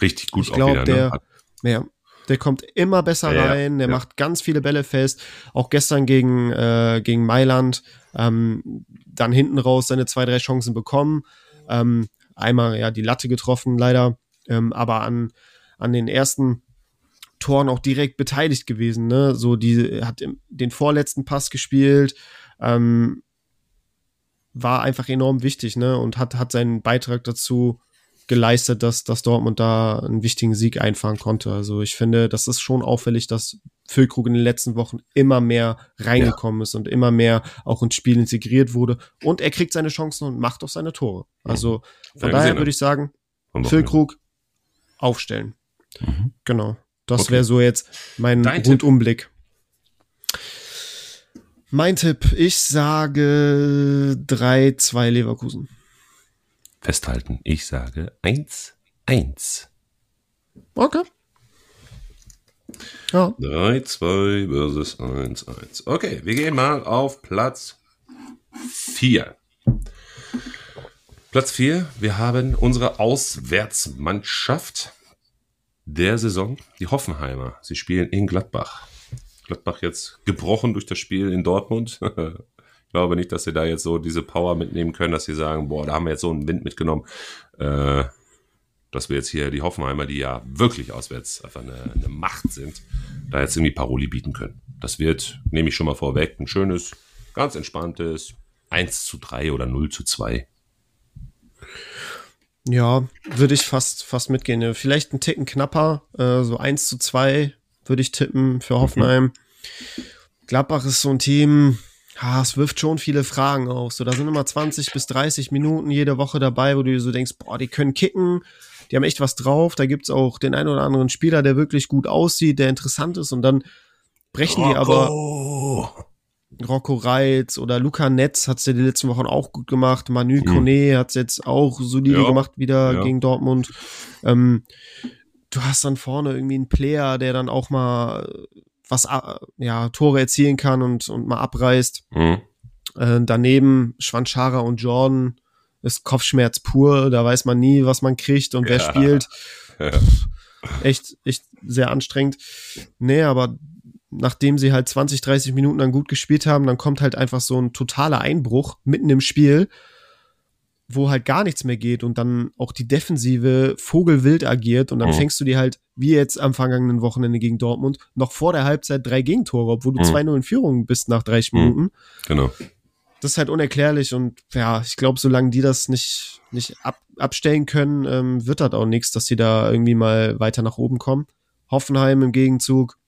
Speaker 2: Richtig gut.
Speaker 3: Ich glaube, ne? der, ne? ja, der kommt immer besser ja, rein, der ja. macht ganz viele Bälle fest. Auch gestern gegen, äh, gegen Mailand ähm, dann hinten raus seine zwei, drei Chancen bekommen. Ähm, einmal ja die Latte getroffen, leider, ähm, aber an, an den ersten Toren auch direkt beteiligt gewesen. Ne? So die hat im, den vorletzten Pass gespielt, ähm, war einfach enorm wichtig, ne? Und hat hat seinen Beitrag dazu geleistet, dass, dass Dortmund da einen wichtigen Sieg einfahren konnte. Also ich finde, das ist schon auffällig, dass Füllkrug in den letzten Wochen immer mehr reingekommen ja. ist und immer mehr auch ins Spiel integriert wurde. Und er kriegt seine Chancen und macht auch seine Tore. Also von ja, daher würde ich sagen, Füllkrug aufstellen. Mhm. Genau. Das okay. wäre so jetzt mein Dein Rundumblick. Mein Tipp, ich sage 3-2 Leverkusen
Speaker 2: festhalten. Ich sage 1, 1.
Speaker 3: Okay.
Speaker 2: Ja. 3, 2 versus 1, 1. Okay, wir gehen mal auf Platz 4. Platz 4, wir haben unsere Auswärtsmannschaft der Saison, die Hoffenheimer. Sie spielen in Gladbach. Gladbach jetzt gebrochen durch das Spiel in Dortmund. glaube nicht, dass sie da jetzt so diese Power mitnehmen können, dass sie sagen, boah, da haben wir jetzt so einen Wind mitgenommen, äh, dass wir jetzt hier die Hoffenheimer, die ja wirklich auswärts einfach eine, eine Macht sind, da jetzt irgendwie Paroli bieten können. Das wird, nehme ich schon mal vorweg, ein schönes, ganz entspanntes 1 zu 3 oder 0 zu 2.
Speaker 3: Ja, würde ich fast, fast mitgehen. Vielleicht ein Ticken knapper, äh, so 1 zu 2 würde ich tippen für Hoffenheim. Mhm. Gladbach ist so ein Team, ja, es wirft schon viele Fragen auf. So, da sind immer 20 bis 30 Minuten jede Woche dabei, wo du dir so denkst, boah, die können kicken, die haben echt was drauf. Da gibt's auch den einen oder anderen Spieler, der wirklich gut aussieht, der interessant ist und dann brechen die aber. Rocco Reitz oder Luca Netz hat's ja die letzten Wochen auch gut gemacht. Manu mhm. Kone hat's jetzt auch solide ja. gemacht wieder ja. gegen Dortmund. Ähm, du hast dann vorne irgendwie einen Player, der dann auch mal was äh, ja Tore erzielen kann und und mal abreißt. Mhm. Äh, daneben Schwanchara und Jordan ist Kopfschmerz pur. Da weiß man nie, was man kriegt und wer ja. spielt. Echt, echt sehr anstrengend. Nee, aber nachdem sie halt 20, 30 Minuten dann gut gespielt haben, dann kommt halt einfach so ein totaler Einbruch mitten im Spiel wo halt gar nichts mehr geht und dann auch die Defensive vogelwild agiert und dann mhm. fängst du dir halt, wie jetzt am vergangenen Wochenende gegen Dortmund, noch vor der Halbzeit drei Gegentore, obwohl du mhm. 2-0 in Führung bist nach 30 mhm. Minuten.
Speaker 2: Genau.
Speaker 3: Das ist halt unerklärlich und ja, ich glaube, solange die das nicht, nicht ab, abstellen können, ähm, wird das auch nichts, dass die da irgendwie mal weiter nach oben kommen. Hoffenheim im Gegenzug,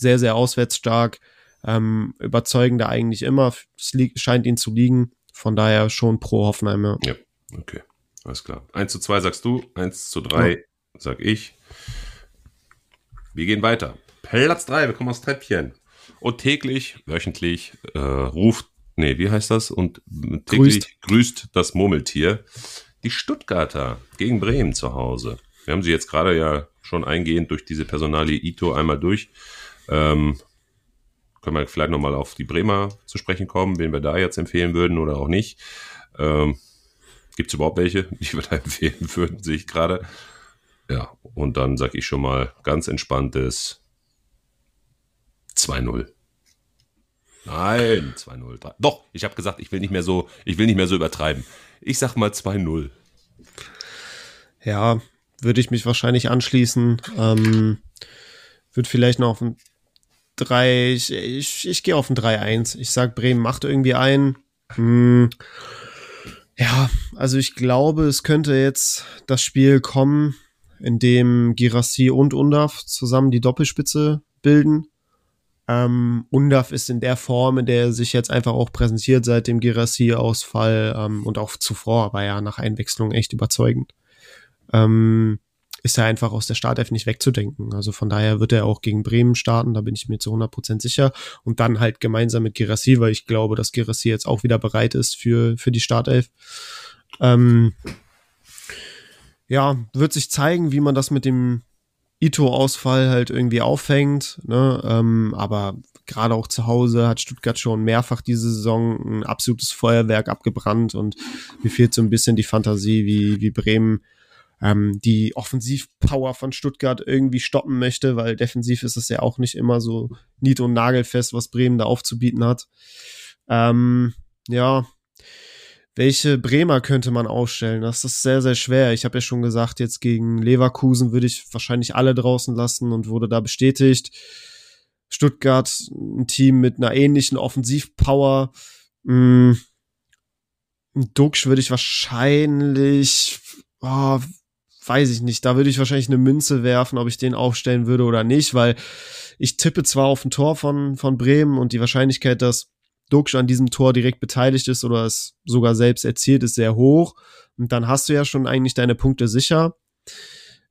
Speaker 3: sehr, sehr auswärtsstark, ähm, überzeugender eigentlich immer, es scheint ihnen zu liegen von daher schon pro Hoffenheim, ja.
Speaker 2: Ja, okay. Alles klar. 1 zu 2 sagst du, 1 zu 3 ja. sag ich. Wir gehen weiter. Platz 3, wir kommen aufs Treppchen. Und täglich, wöchentlich äh, ruft, nee, wie heißt das? Und täglich grüßt. grüßt das Murmeltier die Stuttgarter gegen Bremen zu Hause. Wir haben sie jetzt gerade ja schon eingehend durch diese Personalie Ito einmal durch. Ähm, können wir vielleicht nochmal auf die Bremer zu sprechen kommen, wen wir da jetzt empfehlen würden oder auch nicht. Ähm, Gibt es überhaupt welche, die wir da empfehlen würden, sehe ich gerade. Ja, und dann sage ich schon mal ganz entspanntes 2-0. Nein, 2-0. Doch, ich habe gesagt, ich will nicht mehr so, ich will nicht mehr so übertreiben. Ich sag mal 2-0.
Speaker 3: Ja, würde ich mich wahrscheinlich anschließen. Ähm, würde vielleicht noch auf ein 3, ich, ich, ich gehe auf ein 3-1. Ich sag, Bremen macht irgendwie ein. Hm. Ja, also ich glaube, es könnte jetzt das Spiel kommen, in dem Girassi und Undaf zusammen die Doppelspitze bilden. Ähm, Undaf ist in der Form, in der er sich jetzt einfach auch präsentiert seit dem Girassi-Ausfall ähm, und auch zuvor war ja nach Einwechslung echt überzeugend. Ähm, ist er einfach aus der Startelf nicht wegzudenken. Also von daher wird er auch gegen Bremen starten, da bin ich mir zu 100% sicher. Und dann halt gemeinsam mit Girassi, weil ich glaube, dass Girassi jetzt auch wieder bereit ist für, für die Startelf. Ähm, ja, wird sich zeigen, wie man das mit dem Ito-Ausfall halt irgendwie aufhängt. Ne? Ähm, aber gerade auch zu Hause hat Stuttgart schon mehrfach diese Saison ein absolutes Feuerwerk abgebrannt und mir fehlt so ein bisschen die Fantasie, wie, wie Bremen ähm, die Offensivpower von Stuttgart irgendwie stoppen möchte, weil defensiv ist es ja auch nicht immer so nied- und nagelfest, was Bremen da aufzubieten hat. Ähm, ja, welche Bremer könnte man aufstellen? Das ist sehr, sehr schwer. Ich habe ja schon gesagt, jetzt gegen Leverkusen würde ich wahrscheinlich alle draußen lassen und wurde da bestätigt. Stuttgart, ein Team mit einer ähnlichen Offensivpower. Hm, Duxch würde ich wahrscheinlich, oh, weiß ich nicht, da würde ich wahrscheinlich eine Münze werfen, ob ich den aufstellen würde oder nicht, weil ich tippe zwar auf ein Tor von, von Bremen und die Wahrscheinlichkeit, dass Duxch an diesem Tor direkt beteiligt ist oder es sogar selbst erzielt, ist sehr hoch. Und dann hast du ja schon eigentlich deine Punkte sicher.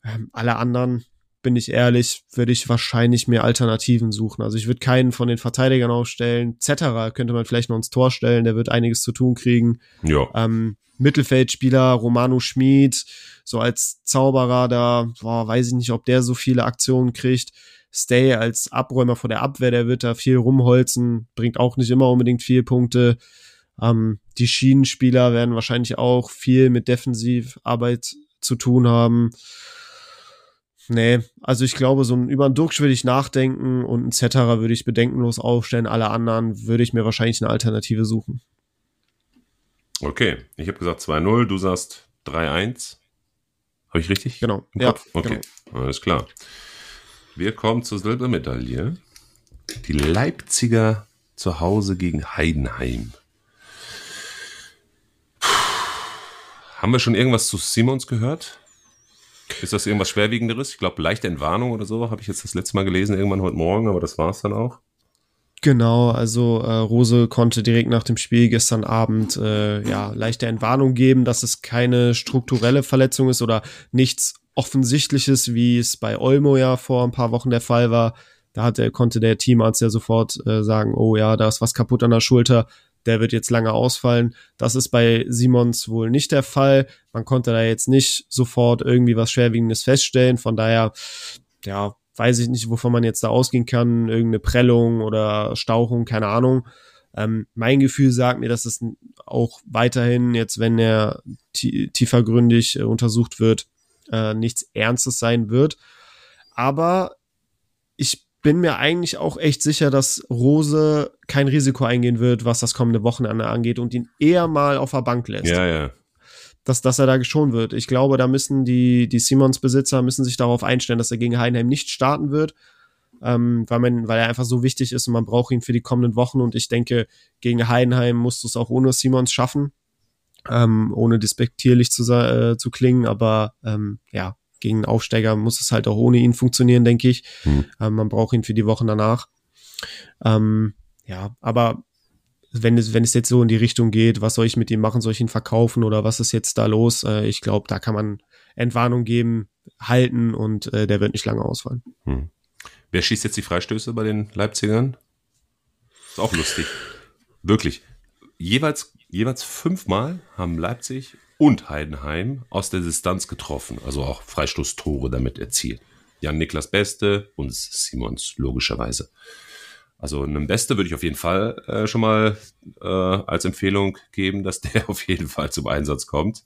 Speaker 3: Ähm, alle anderen, bin ich ehrlich, würde ich wahrscheinlich mehr Alternativen suchen. Also ich würde keinen von den Verteidigern aufstellen. Zetterer könnte man vielleicht noch ins Tor stellen, der wird einiges zu tun kriegen.
Speaker 2: Ja.
Speaker 3: Ähm, Mittelfeldspieler Romano Schmid, so als Zauberer da, boah, weiß ich nicht, ob der so viele Aktionen kriegt. Stay als Abräumer vor der Abwehr, der wird da viel rumholzen, bringt auch nicht immer unbedingt viel Punkte. Ähm, die Schienenspieler werden wahrscheinlich auch viel mit Defensivarbeit zu tun haben. Nee, also ich glaube, so ein, über einen Duxch würde ich nachdenken und ein Zetterer würde ich bedenkenlos aufstellen. Alle anderen würde ich mir wahrscheinlich eine Alternative suchen.
Speaker 2: Okay, ich habe gesagt 2-0, du sagst 3-1. Habe ich richtig?
Speaker 3: Genau. Ja?
Speaker 2: Okay,
Speaker 3: genau.
Speaker 2: alles klar. Wir kommen zur Silbermedaille. Die Leipziger zu Hause gegen Heidenheim. Puh. Haben wir schon irgendwas zu Simons gehört? Ist das irgendwas Schwerwiegenderes? Ich glaube, leichte Entwarnung oder so, habe ich jetzt das letzte Mal gelesen, irgendwann heute Morgen, aber das war es dann auch.
Speaker 3: Genau, also äh, Rose konnte direkt nach dem Spiel gestern Abend äh, ja leichte Entwarnung geben, dass es keine strukturelle Verletzung ist oder nichts Offensichtliches, wie es bei Olmo ja vor ein paar Wochen der Fall war. Da hatte, konnte der Teamarzt ja sofort äh, sagen, oh ja, da ist was kaputt an der Schulter, der wird jetzt lange ausfallen. Das ist bei Simons wohl nicht der Fall. Man konnte da jetzt nicht sofort irgendwie was Schwerwiegendes feststellen. Von daher, ja, weiß ich nicht, wovon man jetzt da ausgehen kann, irgendeine Prellung oder Stauchung, keine Ahnung. Ähm, mein Gefühl sagt mir, dass es auch weiterhin jetzt, wenn er tiefergründig äh, untersucht wird, äh, nichts Ernstes sein wird. Aber ich bin mir eigentlich auch echt sicher, dass Rose kein Risiko eingehen wird, was das kommende Wochenende angeht und ihn eher mal auf der Bank lässt.
Speaker 2: Ja, ja
Speaker 3: dass, dass er da geschont wird. Ich glaube, da müssen die, die Simons-Besitzer müssen sich darauf einstellen, dass er gegen Heidenheim nicht starten wird, ähm, weil, man, weil er einfach so wichtig ist und man braucht ihn für die kommenden Wochen. Und ich denke, gegen Heidenheim musst du es auch ohne Simons schaffen, ähm, ohne despektierlich zu, äh, zu klingen, aber ähm, ja, gegen einen Aufsteiger muss es halt auch ohne ihn funktionieren, denke ich. Hm. Ähm, man braucht ihn für die Wochen danach. Ähm, ja, aber wenn es, wenn es jetzt so in die Richtung geht, was soll ich mit ihm machen, soll ich ihn verkaufen oder was ist jetzt da los? Äh, ich glaube, da kann man Entwarnung geben, halten und äh, der wird nicht lange ausfallen. Hm.
Speaker 2: Wer schießt jetzt die Freistöße bei den Leipzigern? Ist auch lustig. Wirklich. Jeweils, jeweils fünfmal haben Leipzig und Heidenheim aus der Distanz getroffen, also auch Freistoßtore damit erzielt. Jan Niklas Beste und Simons logischerweise. Also einem Beste würde ich auf jeden Fall äh, schon mal äh, als Empfehlung geben, dass der auf jeden Fall zum Einsatz kommt.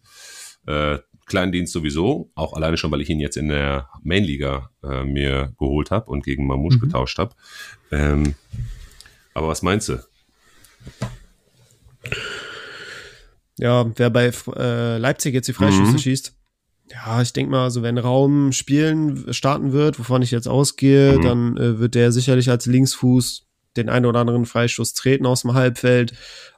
Speaker 2: Äh, Kleindienst sowieso, auch alleine schon, weil ich ihn jetzt in der Mainliga äh, mir geholt habe und gegen Mamouche mhm. getauscht habe. Ähm, aber was meinst du?
Speaker 3: Ja, wer bei äh, Leipzig jetzt die Freischüsse mhm. schießt, ja, ich denke mal, also wenn Raum spielen starten wird, wovon ich jetzt ausgehe, mhm. dann äh, wird der sicherlich als Linksfuß den einen oder anderen Freistoß treten aus dem Halbfeld.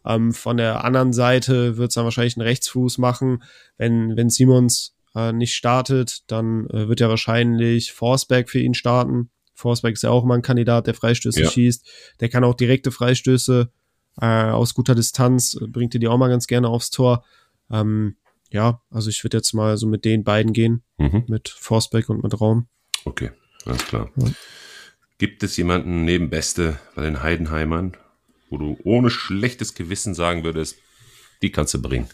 Speaker 3: Ähm, von der anderen Seite wird es dann wahrscheinlich einen Rechtsfuß machen. Wenn, wenn Simons äh, nicht startet, dann äh, wird ja wahrscheinlich Forsberg für ihn starten. Forsberg ist ja auch immer ein Kandidat, der Freistöße ja. schießt. Der kann auch direkte Freistöße äh, aus guter Distanz, bringt dir die auch mal ganz gerne aufs Tor. Ähm, ja, also ich würde jetzt mal so mit den beiden gehen, mhm. mit Forsberg und mit Raum.
Speaker 2: Okay, alles klar. Ja. Gibt es jemanden neben Beste bei den Heidenheimern, wo du ohne schlechtes Gewissen sagen würdest, die kannst du bringen?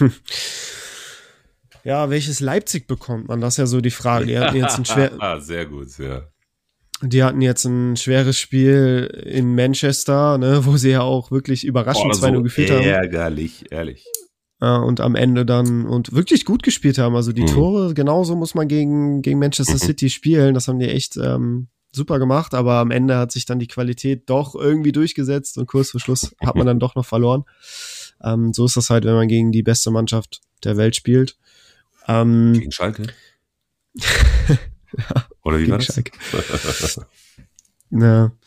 Speaker 3: Ja, welches Leipzig bekommt man? Das ist ja so die Frage. Die hatten jetzt ein schwer
Speaker 2: ah, sehr gut, ja.
Speaker 3: Die hatten jetzt ein schweres Spiel in Manchester, ne, wo sie ja auch wirklich überraschend 2-0 so geführt haben.
Speaker 2: Ärgerlich, ehrlich.
Speaker 3: Ja, und am Ende dann und wirklich gut gespielt haben. Also die mhm. Tore, genauso muss man gegen, gegen Manchester mhm. City spielen. Das haben die echt ähm, super gemacht, aber am Ende hat sich dann die Qualität doch irgendwie durchgesetzt und kurz vor Schluss hat man dann doch noch verloren. Ähm, so ist das halt, wenn man gegen die beste Mannschaft der Welt spielt.
Speaker 2: Ähm, gegen Schalke? ja, Oder wie war das?
Speaker 3: Ja.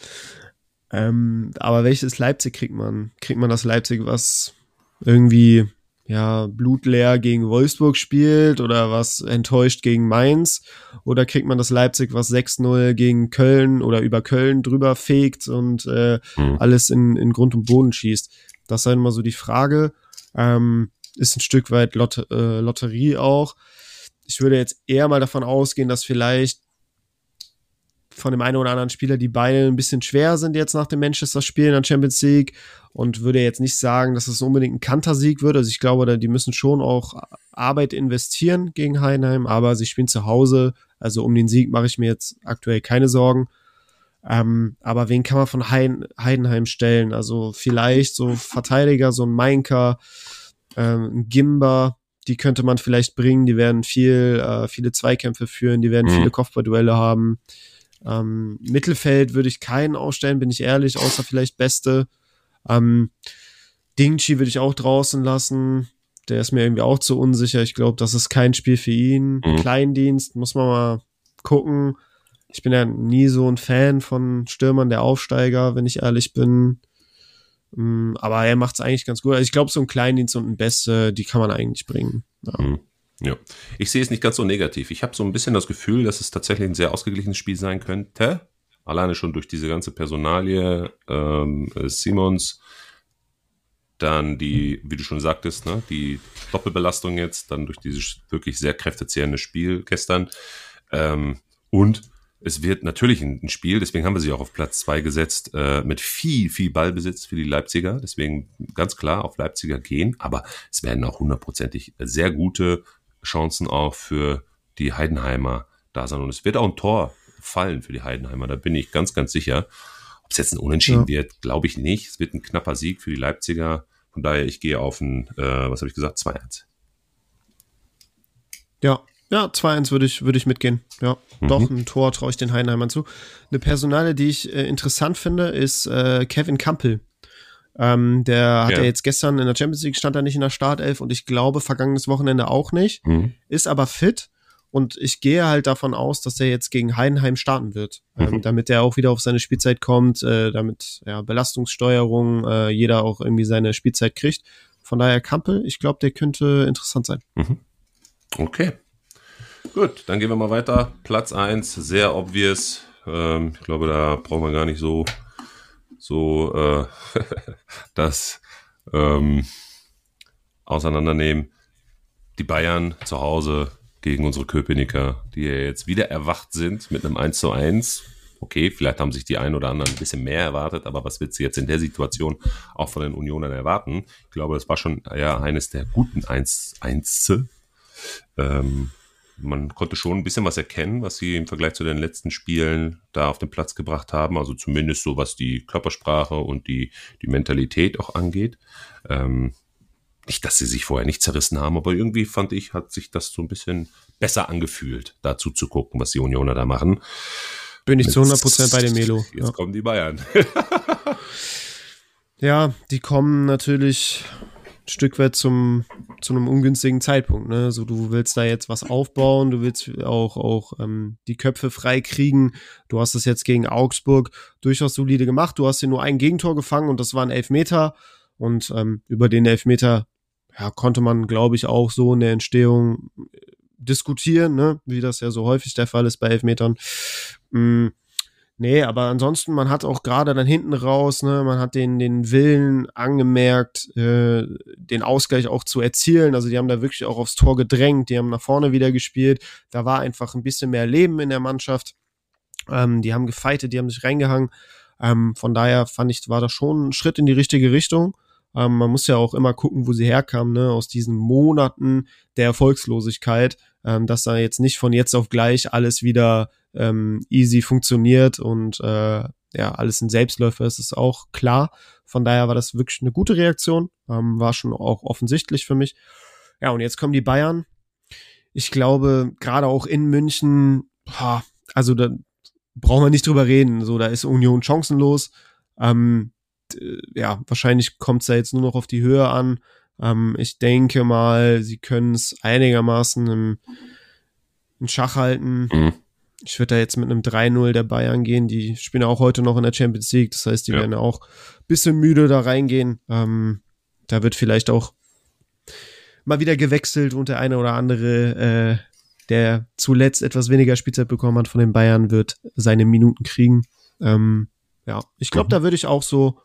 Speaker 3: Ähm, aber welches Leipzig kriegt man? Kriegt man das Leipzig, was irgendwie ja, blutleer gegen Wolfsburg spielt oder was enttäuscht gegen Mainz? Oder kriegt man das Leipzig, was 6-0 gegen Köln oder über Köln drüber fegt und äh, mhm. alles in, in Grund und Boden schießt? Das ist halt immer so die Frage. Ähm, ist ein Stück weit Lot äh, Lotterie auch. Ich würde jetzt eher mal davon ausgehen, dass vielleicht von dem einen oder anderen Spieler die Beine ein bisschen schwer sind jetzt nach dem Manchester-Spiel in der Champions League und würde jetzt nicht sagen, dass es unbedingt ein Kantersieg wird. Also ich glaube, die müssen schon auch Arbeit investieren gegen Heidenheim, aber sie spielen zu Hause. Also um den Sieg mache ich mir jetzt aktuell keine Sorgen. Ähm, aber wen kann man von Heidenheim stellen? Also vielleicht so Verteidiger, so ein Mainker, ähm, ein Gimba, die könnte man vielleicht bringen. Die werden viel, äh, viele Zweikämpfe führen, die werden mhm. viele Kopfballduelle haben. Ähm, Mittelfeld würde ich keinen ausstellen, bin ich ehrlich, außer vielleicht Beste. Ähm, Dingchi würde ich auch draußen lassen. Der ist mir irgendwie auch zu unsicher. Ich glaube, das ist kein Spiel für ihn. Mhm. Kleindienst, muss man mal gucken. Ich bin ja nie so ein Fan von Stürmern der Aufsteiger, wenn ich ehrlich bin. Mm, aber er macht es eigentlich ganz gut. Also ich glaube, so ein Kleindienst und ein Beste, die kann man eigentlich bringen. Ja. Mhm.
Speaker 2: Ja, ich sehe es nicht ganz so negativ. Ich habe so ein bisschen das Gefühl, dass es tatsächlich ein sehr ausgeglichenes Spiel sein könnte. Alleine schon durch diese ganze Personalie ähm, Simons, dann die, wie du schon sagtest, ne, die Doppelbelastung jetzt, dann durch dieses wirklich sehr kräftezehrende Spiel gestern. Ähm, und es wird natürlich ein, Spiel, deswegen haben wir sie auch auf Platz zwei gesetzt, äh, mit viel, viel Ballbesitz für die Leipziger. Deswegen ganz klar auf Leipziger gehen, aber es werden auch hundertprozentig sehr gute Chancen auch für die Heidenheimer da sein. Und es wird auch ein Tor fallen für die Heidenheimer, da bin ich ganz, ganz sicher. Ob es jetzt ein Unentschieden ja. wird, glaube ich nicht. Es wird ein knapper Sieg für die Leipziger. Von daher, ich gehe auf ein, äh, was habe ich gesagt, 2-1.
Speaker 3: Ja, ja, 2-1 würde ich, würde ich mitgehen. Ja, mhm. doch, ein Tor traue ich den Heidenheimern zu. Eine Personale, die ich äh, interessant finde, ist äh, Kevin Kampel. Ähm, der hat ja. jetzt gestern in der Champions League stand er nicht in der Startelf und ich glaube vergangenes Wochenende auch nicht. Mhm. Ist aber fit und ich gehe halt davon aus, dass er jetzt gegen Heidenheim starten wird, ähm, mhm. damit er auch wieder auf seine Spielzeit kommt, äh, damit ja Belastungssteuerung, äh, jeder auch irgendwie seine Spielzeit kriegt. Von daher Kampel, ich glaube, der könnte interessant sein.
Speaker 2: Mhm. Okay. Gut, dann gehen wir mal weiter. Platz eins, sehr obvious. Ähm, ich glaube, da brauchen wir gar nicht so so äh, das ähm, auseinandernehmen. Die Bayern zu Hause gegen unsere Köpenicker, die ja jetzt wieder erwacht sind mit einem 1 zu 1. Okay, vielleicht haben sich die einen oder anderen ein bisschen mehr erwartet, aber was wird sie jetzt in der Situation auch von den Unionern erwarten? Ich glaube, das war schon ja eines der guten 1 1 ähm, man konnte schon ein bisschen was erkennen, was sie im Vergleich zu den letzten Spielen da auf den Platz gebracht haben. Also zumindest so, was die Körpersprache und die, die Mentalität auch angeht. Ähm, nicht, dass sie sich vorher nicht zerrissen haben, aber irgendwie fand ich, hat sich das so ein bisschen besser angefühlt, dazu zu gucken, was die Unioner da machen.
Speaker 3: Bin ich zu 100 Prozent bei dem Melo.
Speaker 2: Jetzt ja. kommen die Bayern.
Speaker 3: ja, die kommen natürlich Stück weit zum, zu einem ungünstigen Zeitpunkt. Ne? So, du willst da jetzt was aufbauen, du willst auch, auch ähm, die Köpfe frei kriegen. Du hast es jetzt gegen Augsburg durchaus solide gemacht. Du hast hier nur ein Gegentor gefangen und das war ein Elfmeter. Und ähm, über den Elfmeter ja, konnte man, glaube ich, auch so in der Entstehung diskutieren, ne? wie das ja so häufig der Fall ist bei Elfmetern. Mhm Nee, aber ansonsten, man hat auch gerade dann hinten raus, ne, man hat den, den Willen angemerkt, äh, den Ausgleich auch zu erzielen. Also die haben da wirklich auch aufs Tor gedrängt, die haben nach vorne wieder gespielt. Da war einfach ein bisschen mehr Leben in der Mannschaft. Ähm, die haben gefeitet, die haben sich reingehangen. Ähm, von daher fand ich, war das schon ein Schritt in die richtige Richtung. Ähm, man muss ja auch immer gucken, wo sie herkamen, ne, aus diesen Monaten der Erfolgslosigkeit, ähm, dass da jetzt nicht von jetzt auf gleich alles wieder ähm, easy funktioniert und äh, ja, alles ein Selbstläufer ist, ist auch klar. Von daher war das wirklich eine gute Reaktion, ähm, war schon auch offensichtlich für mich. Ja, und jetzt kommen die Bayern. Ich glaube, gerade auch in München, boah, also da brauchen wir nicht drüber reden. So, da ist Union chancenlos. Ähm, ja, wahrscheinlich kommt es da jetzt nur noch auf die Höhe an. Ähm, ich denke mal, sie können es einigermaßen im, im Schach halten. Mhm. Ich würde da jetzt mit einem 3-0 der Bayern gehen. Die spielen auch heute noch in der Champions League. Das heißt, die ja. werden auch bisschen müde da reingehen. Ähm, da wird vielleicht auch mal wieder gewechselt und der eine oder andere, äh, der zuletzt etwas weniger Spielzeit bekommen hat von den Bayern, wird seine Minuten kriegen. Ähm, ja, ich glaube, mhm. da würde ich auch so,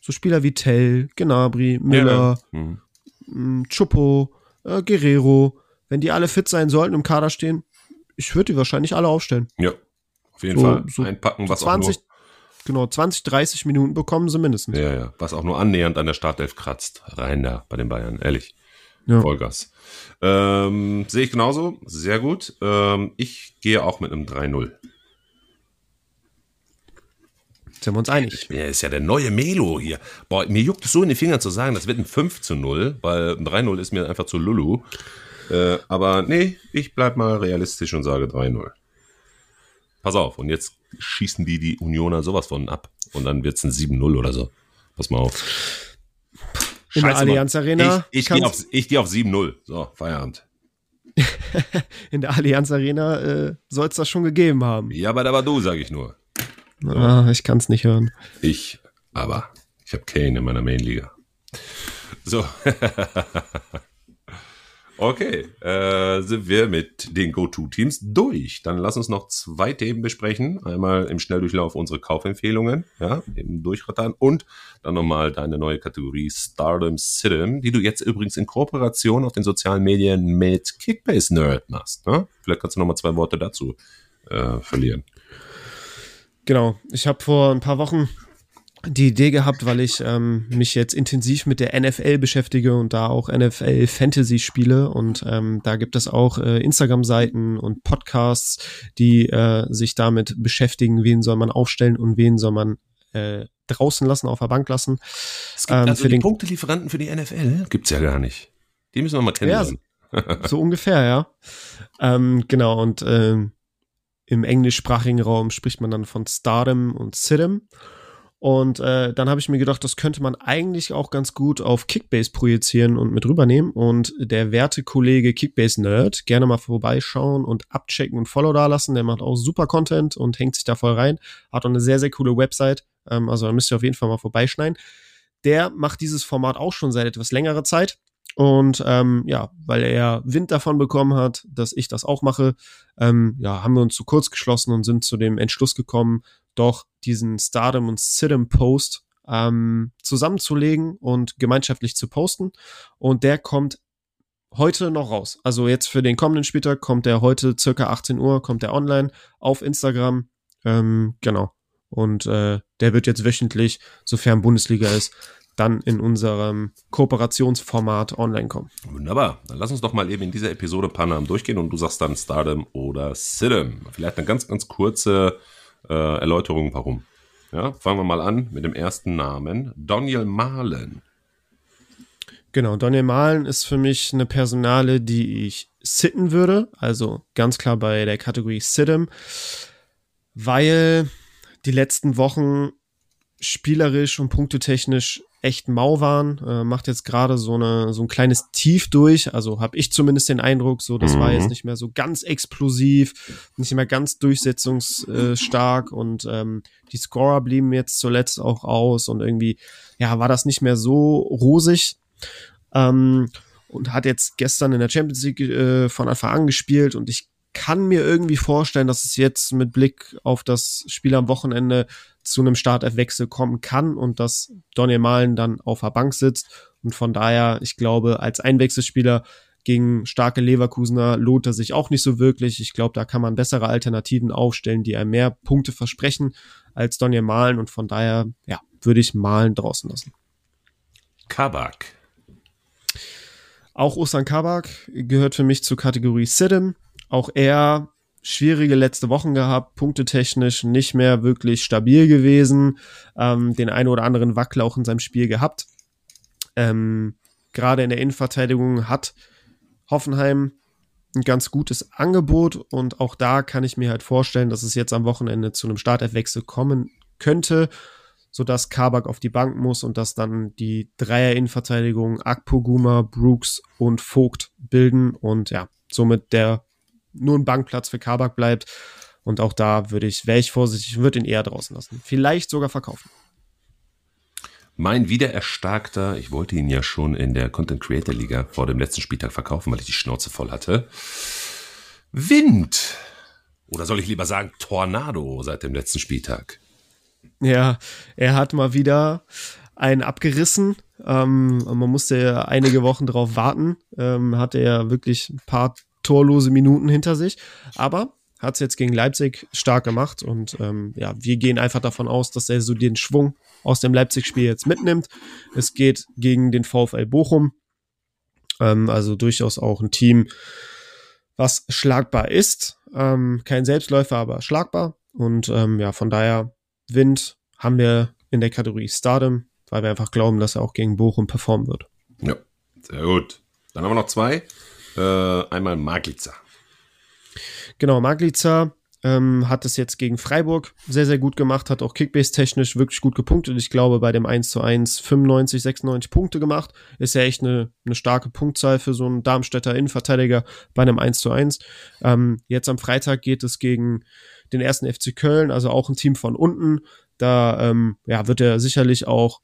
Speaker 3: so Spieler wie Tell, Gnabry, Müller, ja, mhm. Mm, Chupo, äh, Guerrero, wenn die alle fit sein sollten, im Kader stehen, ich würde die wahrscheinlich alle aufstellen.
Speaker 2: Ja, auf jeden so, Fall. So Einpacken, was
Speaker 3: 20, auch nur. Genau, 20, 30 Minuten bekommen sie mindestens.
Speaker 2: Ja, ja. Was auch nur annähernd an der Startelf kratzt. Rein da bei den Bayern, ehrlich. Ja. Vollgas. Ähm, Sehe ich genauso. Sehr gut. Ähm, ich gehe auch mit einem 3-0.
Speaker 3: Sind wir uns einig?
Speaker 2: Ja, ist ja der neue Melo hier. Boah, mir juckt es so in die Finger zu sagen, das wird ein 5 zu 0, weil ein 3-0 ist mir einfach zu Lulu. Äh, aber nee, ich bleib mal realistisch und sage 3-0. Pass auf, und jetzt schießen die die Unioner sowas von ab. Und dann wird es ein 7-0 oder so. Pass mal auf.
Speaker 3: In Scheiße, der Allianz Arena.
Speaker 2: Ich, ich gehe auf, geh auf 7-0. So, Feierabend.
Speaker 3: in der Allianz Arena äh, soll es das schon gegeben haben.
Speaker 2: Ja, aber da war du, sage ich nur.
Speaker 3: So. Ah, ich kann es nicht hören.
Speaker 2: Ich, aber ich habe Kane in meiner Mainliga. So. Okay, äh, sind wir mit den Go-To-Teams durch. Dann lass uns noch zwei Themen besprechen. Einmal im Schnelldurchlauf unsere Kaufempfehlungen, ja, im Durchrattern und dann nochmal deine neue Kategorie Stardom Sidem, die du jetzt übrigens in Kooperation auf den sozialen Medien mit Kickbase Nerd machst. Ne? Vielleicht kannst du nochmal zwei Worte dazu äh, verlieren.
Speaker 3: Genau, ich habe vor ein paar Wochen die Idee gehabt, weil ich ähm, mich jetzt intensiv mit der NFL beschäftige und da auch NFL Fantasy spiele und ähm, da gibt es auch äh, Instagram-Seiten und Podcasts, die äh, sich damit beschäftigen, wen soll man aufstellen und wen soll man äh, draußen lassen, auf der Bank lassen.
Speaker 2: Es gibt ähm, also für die den Punktelieferanten für die NFL gibt's ja gar nicht. Die müssen wir mal kennenlernen.
Speaker 3: Ja, so ungefähr, ja. Ähm, genau, und ähm, im englischsprachigen Raum spricht man dann von Stardom und Sidem. Und äh, dann habe ich mir gedacht, das könnte man eigentlich auch ganz gut auf Kickbase projizieren und mit rübernehmen. Und der werte Kollege Kickbase Nerd, gerne mal vorbeischauen und abchecken und Follow da lassen. Der macht auch super Content und hängt sich da voll rein. Hat auch eine sehr, sehr coole Website. Ähm, also da müsst ihr auf jeden Fall mal vorbeischneiden. Der macht dieses Format auch schon seit etwas längerer Zeit. Und ähm, ja, weil er Wind davon bekommen hat, dass ich das auch mache, ähm, ja, haben wir uns zu kurz geschlossen und sind zu dem Entschluss gekommen, doch diesen Stardom und Sidem Post ähm, zusammenzulegen und gemeinschaftlich zu posten. Und der kommt heute noch raus. Also jetzt für den kommenden Spieltag kommt der heute circa 18 Uhr, kommt der online auf Instagram. Ähm, genau. Und äh, der wird jetzt wöchentlich, sofern Bundesliga ist, dann in unserem Kooperationsformat online kommen.
Speaker 2: Wunderbar. Dann lass uns doch mal eben in dieser Episode ein paar Namen durchgehen und du sagst dann Stardom oder Sidem. Vielleicht eine ganz, ganz kurze äh, Erläuterung, warum. Ja, fangen wir mal an mit dem ersten Namen. Daniel Mahlen.
Speaker 3: Genau, Daniel Mahlen ist für mich eine Personale, die ich sitten würde. Also ganz klar bei der Kategorie Sidem, weil die letzten Wochen spielerisch und punktetechnisch echt mau waren. Äh, macht jetzt gerade so, eine, so ein kleines Tief durch. Also habe ich zumindest den Eindruck, so das mhm. war jetzt mhm. nicht mehr so ganz explosiv, nicht mehr ganz durchsetzungsstark und ähm, die Scorer blieben jetzt zuletzt auch aus und irgendwie, ja, war das nicht mehr so rosig. Ähm, und hat jetzt gestern in der Champions League äh, von Anfang an gespielt und ich kann mir irgendwie vorstellen, dass es jetzt mit Blick auf das Spiel am Wochenende zu einem Startelfwechsel kommen kann und dass Daniel Malen dann auf der Bank sitzt. Und von daher, ich glaube, als Einwechselspieler gegen starke Leverkusener lohnt er sich auch nicht so wirklich. Ich glaube, da kann man bessere Alternativen aufstellen, die einem mehr Punkte versprechen als Daniel Malen. Und von daher, ja, würde ich Malen draußen lassen.
Speaker 2: Kabak.
Speaker 3: Auch Osan Kabak gehört für mich zur Kategorie Sidem. Auch er schwierige letzte Wochen gehabt, punktetechnisch nicht mehr wirklich stabil gewesen, ähm, den einen oder anderen Wackler auch in seinem Spiel gehabt. Ähm, Gerade in der Innenverteidigung hat Hoffenheim ein ganz gutes Angebot und auch da kann ich mir halt vorstellen, dass es jetzt am Wochenende zu einem Starterwechsel kommen könnte, sodass Kabak auf die Bank muss und dass dann die Dreier-Innenverteidigung Akpoguma, Brooks und Vogt bilden und ja, somit der nur ein Bankplatz für Kabak bleibt. Und auch da würde ich, wäre ich vorsichtig, würde ihn eher draußen lassen. Vielleicht sogar verkaufen.
Speaker 2: Mein wiedererstarkter, ich wollte ihn ja schon in der Content Creator Liga vor dem letzten Spieltag verkaufen, weil ich die Schnauze voll hatte. Wind. Oder soll ich lieber sagen Tornado seit dem letzten Spieltag?
Speaker 3: Ja, er hat mal wieder einen abgerissen. Ähm, man musste ja einige Wochen drauf warten. Ähm, hatte er wirklich ein paar torlose Minuten hinter sich. Aber hat es jetzt gegen Leipzig stark gemacht und ähm, ja, wir gehen einfach davon aus, dass er so den Schwung aus dem Leipzig-Spiel jetzt mitnimmt. Es geht gegen den VfL Bochum, ähm, also durchaus auch ein Team, was schlagbar ist. Ähm, kein Selbstläufer, aber schlagbar. Und ähm, ja, von daher Wind haben wir in der Kategorie Stardom, weil wir einfach glauben, dass er auch gegen Bochum performen wird.
Speaker 2: Ja, sehr gut. Dann haben wir noch zwei. Äh, einmal Maglica.
Speaker 3: Genau, Maglica ähm, hat es jetzt gegen Freiburg sehr, sehr gut gemacht, hat auch Kickbase-technisch wirklich gut gepunktet. Ich glaube, bei dem 1 zu 1 95, 96 Punkte gemacht. Ist ja echt eine, eine starke Punktzahl für so einen Darmstädter Innenverteidiger bei einem 1 zu 1. Ähm, jetzt am Freitag geht es gegen den ersten FC Köln, also auch ein Team von unten. Da ähm, ja, wird er sicherlich auch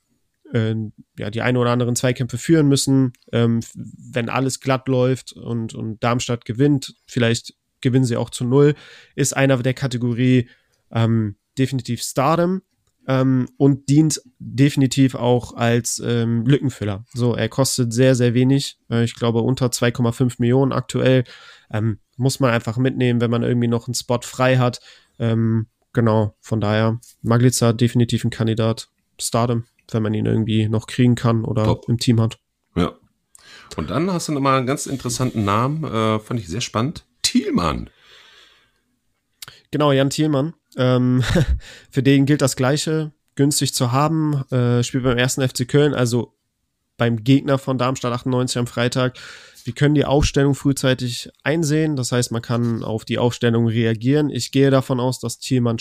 Speaker 3: äh, ja, die ein oder anderen Zweikämpfe führen müssen. Ähm, wenn alles glatt läuft und, und Darmstadt gewinnt, vielleicht gewinnen sie auch zu null, ist einer der Kategorie ähm, definitiv Stardom ähm, und dient definitiv auch als ähm, Lückenfüller. So, er kostet sehr, sehr wenig. Äh, ich glaube unter 2,5 Millionen aktuell. Ähm, muss man einfach mitnehmen, wenn man irgendwie noch einen Spot frei hat. Ähm, genau, von daher, Maglica definitiv ein Kandidat. Stardom wenn man ihn irgendwie noch kriegen kann oder Top. im Team hat.
Speaker 2: Ja. Und dann hast du nochmal einen ganz interessanten Namen, äh, fand ich sehr spannend. Thielmann.
Speaker 3: Genau, Jan Thielmann. Ähm, für den gilt das Gleiche, günstig zu haben, äh, spielt beim ersten FC Köln, also beim Gegner von Darmstadt 98 am Freitag. Wir können die Aufstellung frühzeitig einsehen, das heißt, man kann auf die Aufstellung reagieren. Ich gehe davon aus, dass Thielmann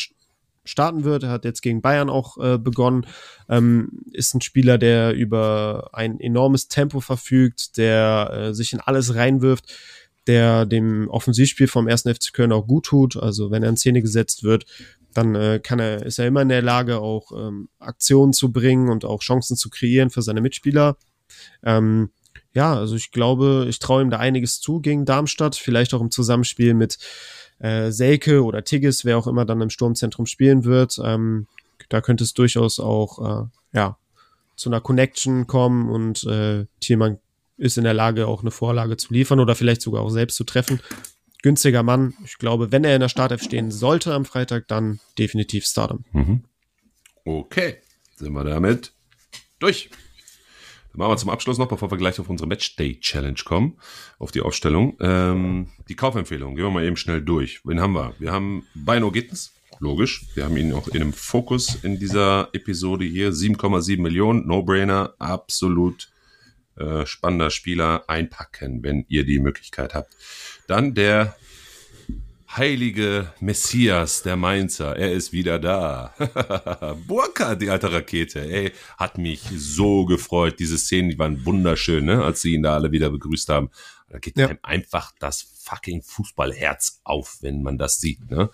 Speaker 3: starten wird. Er hat jetzt gegen Bayern auch äh, begonnen. Ähm, ist ein Spieler, der über ein enormes Tempo verfügt, der äh, sich in alles reinwirft, der dem Offensivspiel vom 1. FC Köln auch gut tut. Also wenn er in Szene gesetzt wird, dann äh, kann er, ist er immer in der Lage, auch ähm, Aktionen zu bringen und auch Chancen zu kreieren für seine Mitspieler. Ähm, ja, also ich glaube, ich traue ihm da einiges zu gegen Darmstadt, vielleicht auch im Zusammenspiel mit äh, Selke oder Tigges, wer auch immer dann im Sturmzentrum spielen wird. Ähm, da könnte es durchaus auch äh, ja, zu einer Connection kommen und äh, Thielmann ist in der Lage, auch eine Vorlage zu liefern oder vielleicht sogar auch selbst zu treffen. Günstiger Mann. Ich glaube, wenn er in der Startelf stehen sollte am Freitag, dann definitiv Stardom.
Speaker 2: Mhm. Okay, sind wir damit durch. Machen wir zum Abschluss noch, bevor wir gleich auf unsere Matchday Challenge kommen, auf die Aufstellung. Ähm, die Kaufempfehlung, gehen wir mal eben schnell durch. Wen haben wir? Wir haben Bino Gittens, logisch. Wir haben ihn auch in einem Fokus in dieser Episode hier. 7,7 Millionen, No-Brainer, absolut äh, spannender Spieler. Einpacken, wenn ihr die Möglichkeit habt. Dann der heilige Messias der Mainzer, er ist wieder da. Burka, die alte Rakete, ey, hat mich so gefreut. Diese Szenen, die waren wunderschön, ne? als sie ihn da alle wieder begrüßt haben. Da geht ja. einem einfach das fucking Fußballherz auf, wenn man das sieht. Ne?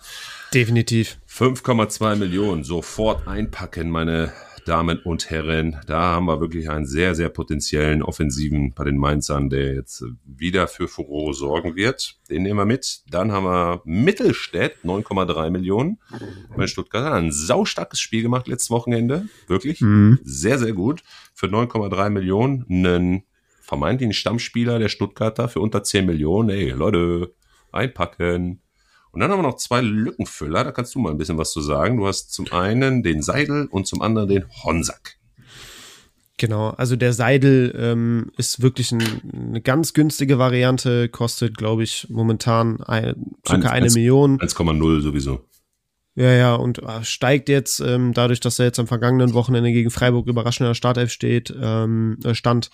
Speaker 3: Definitiv.
Speaker 2: 5,2 Millionen, sofort einpacken, meine Damen und Herren. Da haben wir wirklich einen sehr, sehr potenziellen Offensiven bei den Mainzern, der jetzt wieder für Furore sorgen wird. Den nehmen wir mit. Dann haben wir Mittelstädt, 9,3 Millionen. Bei Stuttgart ein saustarkes Spiel gemacht letztes Wochenende. Wirklich. Mhm. Sehr, sehr gut. Für 9,3 Millionen einen vermeintlichen Stammspieler der Stuttgarter für unter 10 Millionen. Ey, Leute, einpacken. Und dann haben wir noch zwei Lückenfüller, da kannst du mal ein bisschen was zu sagen. Du hast zum einen den Seidel und zum anderen den Honsack.
Speaker 3: Genau, also der Seidel ähm, ist wirklich ein, eine ganz günstige Variante, kostet, glaube ich, momentan ein, circa 1, eine 1, Million.
Speaker 2: 1,0 sowieso.
Speaker 3: Ja, ja, und äh, steigt jetzt, ähm, dadurch, dass er jetzt am vergangenen Wochenende gegen Freiburg überraschend in der Startelf steht, ähm, äh, stand,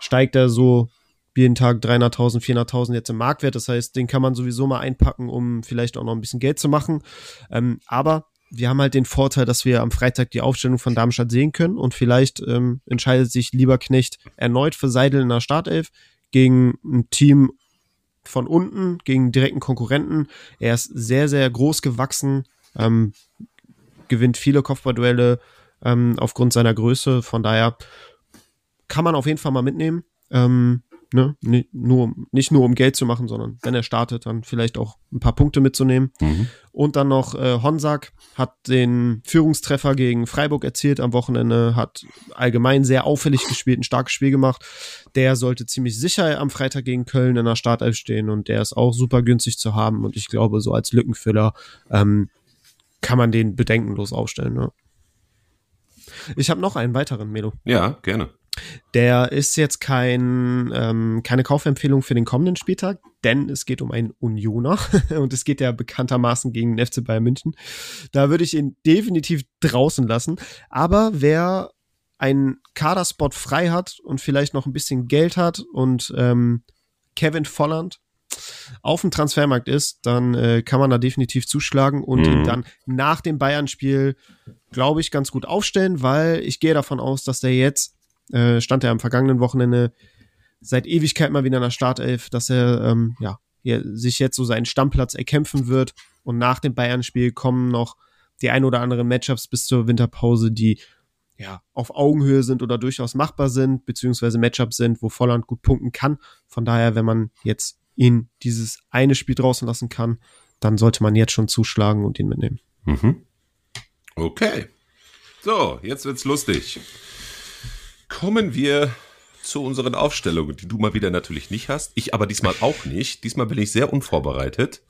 Speaker 3: steigt er so jeden Tag 300.000, 400.000 jetzt im Marktwert. Das heißt, den kann man sowieso mal einpacken, um vielleicht auch noch ein bisschen Geld zu machen. Ähm, aber wir haben halt den Vorteil, dass wir am Freitag die Aufstellung von Darmstadt sehen können und vielleicht ähm, entscheidet sich Lieberknecht erneut für Seidel in der Startelf gegen ein Team von unten, gegen direkten Konkurrenten. Er ist sehr, sehr groß gewachsen, ähm, gewinnt viele Kopfballduelle ähm, aufgrund seiner Größe. Von daher kann man auf jeden Fall mal mitnehmen. Ähm, ne, nicht nur, nicht nur um Geld zu machen, sondern wenn er startet, dann vielleicht auch ein paar Punkte mitzunehmen. Mhm. Und dann noch äh, Honsack hat den Führungstreffer gegen Freiburg erzielt am Wochenende, hat allgemein sehr auffällig gespielt, ein starkes Spiel gemacht. Der sollte ziemlich sicher am Freitag gegen Köln in der Startelf stehen und der ist auch super günstig zu haben und ich glaube, so als Lückenfüller ähm, kann man den bedenkenlos aufstellen. Ne? Ich habe noch einen weiteren, Melo.
Speaker 2: Ja, gerne.
Speaker 3: Der ist jetzt kein, ähm, keine Kaufempfehlung für den kommenden Spieltag, denn es geht um einen Unioner und es geht ja bekanntermaßen gegen den FC Bayern München. Da würde ich ihn definitiv draußen lassen. Aber wer einen Kaderspot frei hat und vielleicht noch ein bisschen Geld hat und ähm, Kevin Volland auf dem Transfermarkt ist, dann äh, kann man da definitiv zuschlagen und mhm. ihn dann nach dem Bayern-Spiel, glaube ich, ganz gut aufstellen, weil ich gehe davon aus, dass der jetzt äh, stand er am vergangenen Wochenende seit Ewigkeit mal wieder in der Startelf, dass er ähm, ja, hier sich jetzt so seinen Stammplatz erkämpfen wird. Und nach dem Bayern-Spiel kommen noch die ein oder anderen Matchups bis zur Winterpause, die ja auf Augenhöhe sind oder durchaus machbar sind, beziehungsweise Matchups sind, wo Volland gut punkten kann. Von daher, wenn man jetzt ihn dieses eine Spiel draußen lassen kann, dann sollte man jetzt schon zuschlagen und ihn mitnehmen.
Speaker 2: Mhm. Okay. So, jetzt wird's lustig kommen wir zu unseren Aufstellungen, die du mal wieder natürlich nicht hast. Ich aber diesmal auch nicht. Diesmal bin ich sehr unvorbereitet.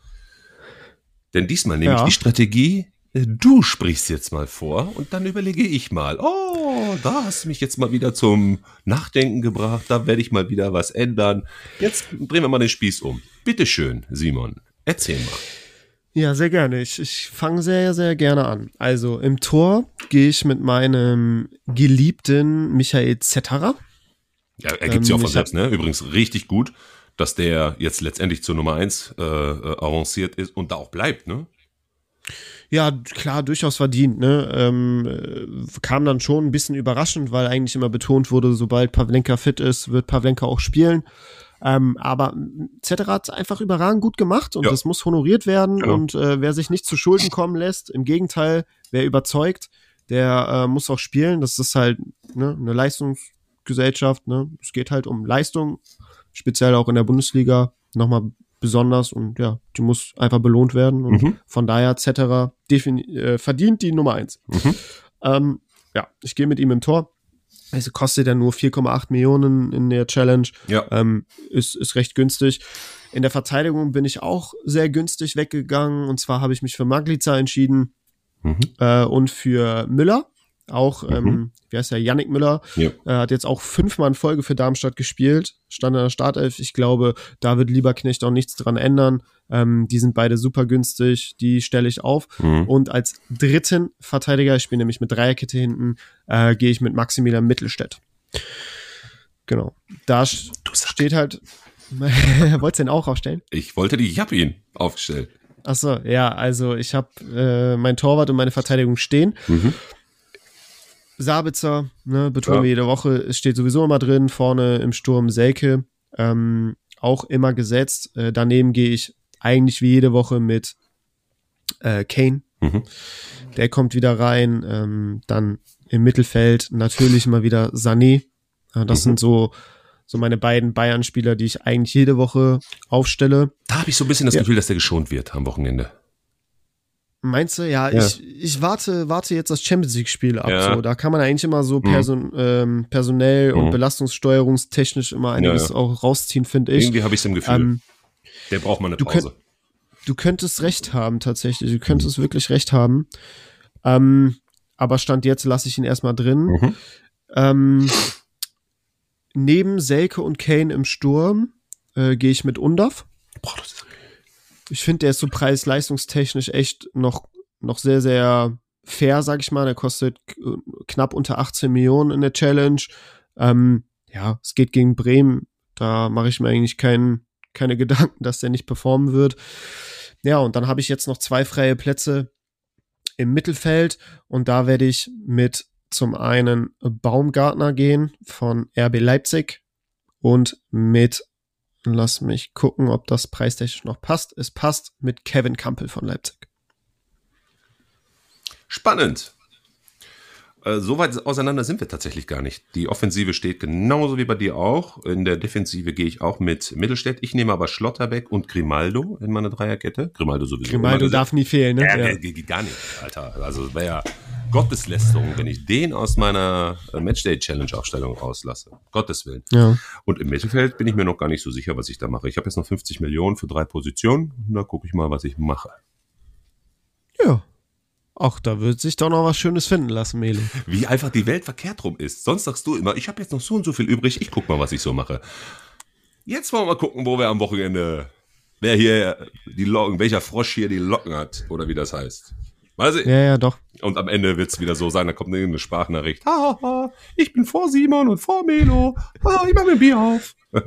Speaker 2: Denn diesmal nehme ja. ich die Strategie, du sprichst jetzt mal vor und dann überlege ich mal, oh, da hast du mich jetzt mal wieder zum Nachdenken gebracht, da werde ich mal wieder was ändern. Jetzt drehen wir mal den Spieß um. Bitteschön, Simon, erzähl mal.
Speaker 3: Ja, sehr gerne. Ich, ich fange sehr, sehr gerne an. Also im Tor gehe ich mit meinem geliebten Michael Zetterer.
Speaker 2: Ja, er gibt ähm, ja auch von selbst, ne? Übrigens richtig gut, dass der jetzt letztendlich zur Nummer eins äh, äh, avanciert ist und da auch bleibt, ne?
Speaker 3: Ja, klar, durchaus verdient. Ne? Ähm, äh, kam dann schon ein bisschen überraschend, weil eigentlich immer betont wurde, sobald Pavlenka fit ist, wird Pavlenka auch spielen. Ähm, aber etc. hat einfach überragend gut gemacht und ja. das muss honoriert werden. Genau. Und äh, wer sich nicht zu Schulden kommen lässt, im Gegenteil, wer überzeugt, der äh, muss auch spielen. Das ist halt ne, eine Leistungsgesellschaft. Ne? Es geht halt um Leistung, speziell auch in der Bundesliga nochmal besonders und ja, die muss einfach belohnt werden. Und mhm. von daher etc. Äh, verdient die Nummer eins. Mhm. Ähm, ja, ich gehe mit ihm im Tor. Also kostet ja nur 4,8 Millionen in der Challenge.
Speaker 2: Ja.
Speaker 3: Ähm, ist, ist recht günstig. In der Verteidigung bin ich auch sehr günstig weggegangen. Und zwar habe ich mich für Maglica entschieden mhm. äh, und für Müller. Auch, mhm. ähm, wie heißt der, Yannick Müller, ja. äh, hat jetzt auch fünfmal in Folge für Darmstadt gespielt, stand in der Startelf. Ich glaube, da wird Lieberknecht auch nichts dran ändern. Ähm, die sind beide super günstig, die stelle ich auf. Mhm. Und als dritten Verteidiger, ich spiele nämlich mit Dreierkette hinten, äh, gehe ich mit Maximilian Mittelstädt. Genau. Da steht halt. Wolltest du den auch aufstellen?
Speaker 2: Ich wollte die, ich habe ihn aufgestellt.
Speaker 3: Achso, ja, also ich habe äh, mein Torwart und meine Verteidigung stehen. Mhm. Sabitzer, ne, betonen ja. wir jede Woche, es steht sowieso immer drin, vorne im Sturm Selke, ähm, auch immer gesetzt. Äh, daneben gehe ich eigentlich wie jede Woche mit äh, Kane. Mhm. Der kommt wieder rein. Ähm, dann im Mittelfeld natürlich mal wieder Sané. Ja, das mhm. sind so, so meine beiden Bayern-Spieler, die ich eigentlich jede Woche aufstelle.
Speaker 2: Da habe ich so ein bisschen das ja. Gefühl, dass der geschont wird am Wochenende.
Speaker 3: Meinst du? Ja, ja, ich, ich warte, warte jetzt das Champions League-Spiel ab. Ja. So, da kann man eigentlich immer so mhm. person, mhm. ähm, personell mhm. und belastungssteuerungstechnisch immer einiges auch rausziehen, finde ich.
Speaker 2: Irgendwie habe ich es im Gefühl. Ähm, der braucht mal eine Pause.
Speaker 3: Du, könnt, du könntest recht haben, tatsächlich. Du könntest mhm. wirklich recht haben. Ähm, aber Stand jetzt lasse ich ihn erstmal drin. Mhm. Ähm, neben Selke und Kane im Sturm äh, gehe ich mit Undaf. Boah, das ist ich finde, der ist so preis-leistungstechnisch echt noch, noch sehr, sehr fair, sag ich mal. Der kostet knapp unter 18 Millionen in der Challenge. Ähm, ja, es geht gegen Bremen. Da mache ich mir eigentlich kein, keine Gedanken, dass der nicht performen wird. Ja, und dann habe ich jetzt noch zwei freie Plätze im Mittelfeld und da werde ich mit zum einen Baumgartner gehen von RB Leipzig und mit Lass mich gucken, ob das preistechnisch noch passt. Es passt mit Kevin Campbell von Leipzig.
Speaker 2: Spannend. Äh, so weit auseinander sind wir tatsächlich gar nicht. Die Offensive steht genauso wie bei dir auch. In der Defensive gehe ich auch mit Mittelstädt. Ich nehme aber Schlotterbeck und Grimaldo in meine Dreierkette. Grimaldo sowieso.
Speaker 3: Grimaldo darf nie fehlen, ne?
Speaker 2: Ja, ja. Gar nicht, Alter. Also wäre ja Gotteslästerung, wenn ich den aus meiner äh, Matchday-Challenge-Aufstellung rauslasse. Gottes Willen. Ja. Und im Mittelfeld bin ich mir noch gar nicht so sicher, was ich da mache. Ich habe jetzt noch 50 Millionen für drei Positionen. Da gucke ich mal, was ich mache.
Speaker 3: Ja. Ach, da wird sich doch noch was Schönes finden lassen, Melo.
Speaker 2: Wie einfach die Welt verkehrt rum ist. Sonst sagst du immer, ich habe jetzt noch so und so viel übrig, ich guck mal, was ich so mache. Jetzt wollen wir mal gucken, wo wir am Wochenende, wer hier die Locken, welcher Frosch hier die Locken hat, oder wie das heißt.
Speaker 3: Weiß ich. Ja, ja, doch.
Speaker 2: Und am Ende wird es wieder so sein, da kommt eine Sprachnachricht. Ha, ha, ich bin vor Simon und vor Melo. Ha, ich mach mir ein Bier auf.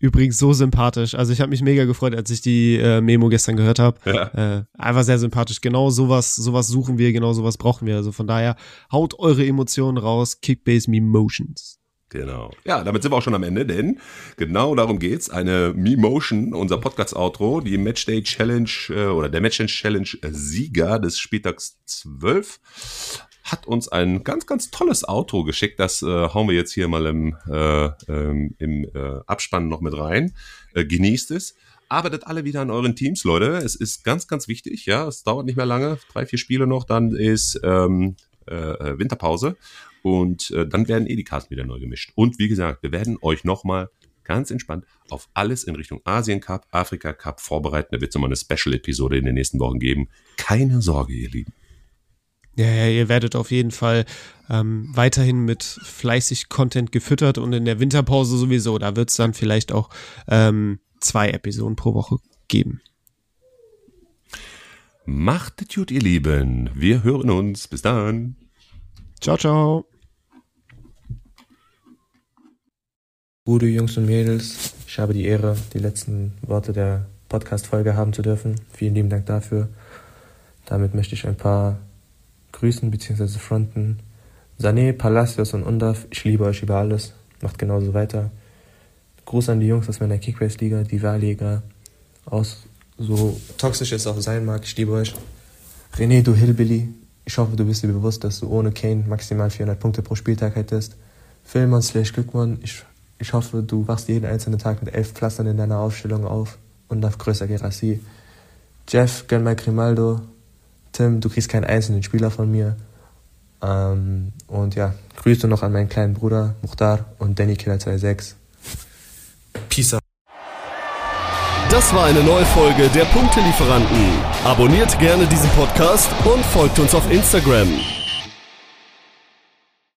Speaker 3: Übrigens so sympathisch. Also ich habe mich mega gefreut, als ich die äh, Memo gestern gehört habe. Ja. Äh, einfach sehr sympathisch. Genau sowas, sowas suchen wir, genau sowas brauchen wir. Also von daher haut eure Emotionen raus. Kickbase Me Motions.
Speaker 2: Genau. Ja, damit sind wir auch schon am Ende, denn genau darum geht's. Eine Me-Motion, unser Podcast-Outro, die Matchday Challenge äh, oder der Matchday Challenge Sieger des Spieltags 12 hat uns ein ganz, ganz tolles Outro geschickt. Das äh, hauen wir jetzt hier mal im, äh, ähm, im äh, Abspann noch mit rein. Äh, genießt es. Arbeitet alle wieder an euren Teams, Leute. Es ist ganz, ganz wichtig. Ja, es dauert nicht mehr lange. Drei, vier Spiele noch, dann ist ähm, äh, Winterpause. Und äh, dann werden eh die Karten wieder neu gemischt. Und wie gesagt, wir werden euch nochmal ganz entspannt auf alles in Richtung Asien Cup, Afrika Cup vorbereiten. Da wird es nochmal eine Special-Episode in den nächsten Wochen geben. Keine Sorge, ihr Lieben.
Speaker 3: Ja, ja, ihr werdet auf jeden Fall ähm, weiterhin mit fleißig Content gefüttert und in der Winterpause sowieso. Da wird es dann vielleicht auch ähm, zwei Episoden pro Woche geben.
Speaker 2: Macht es gut, ihr Lieben. Wir hören uns. Bis dann.
Speaker 3: Ciao, ciao.
Speaker 4: Gute Jungs und Mädels, ich habe die Ehre, die letzten Worte der Podcast-Folge haben zu dürfen. Vielen lieben Dank dafür. Damit möchte ich ein paar grüßen bzw. fronten. Sané, Palacios und Undaf, ich liebe euch über alles. Macht genauso weiter. Gruß an die Jungs aus meiner Kickbase-Liga, die Wahlliga. Aus so toxisch es auch sein mag, ich liebe euch. René, du Hillbilly, ich hoffe, du bist dir bewusst, dass du ohne Kane maximal 400 Punkte pro Spieltag hättest. Filmon slash Glückmann, ich ich hoffe, du wachst jeden einzelnen Tag mit elf Pflastern in deiner Aufstellung auf und auf größer Gerassi. Jeff, gönn mal Grimaldo. Tim, du kriegst keinen einzelnen Spieler von mir. Ähm, und ja, Grüße noch an meinen kleinen Bruder Muchtar und Danny Killer 26. Peace out.
Speaker 1: Das war eine neue Folge der Punktelieferanten. Abonniert gerne diesen Podcast und folgt uns auf Instagram.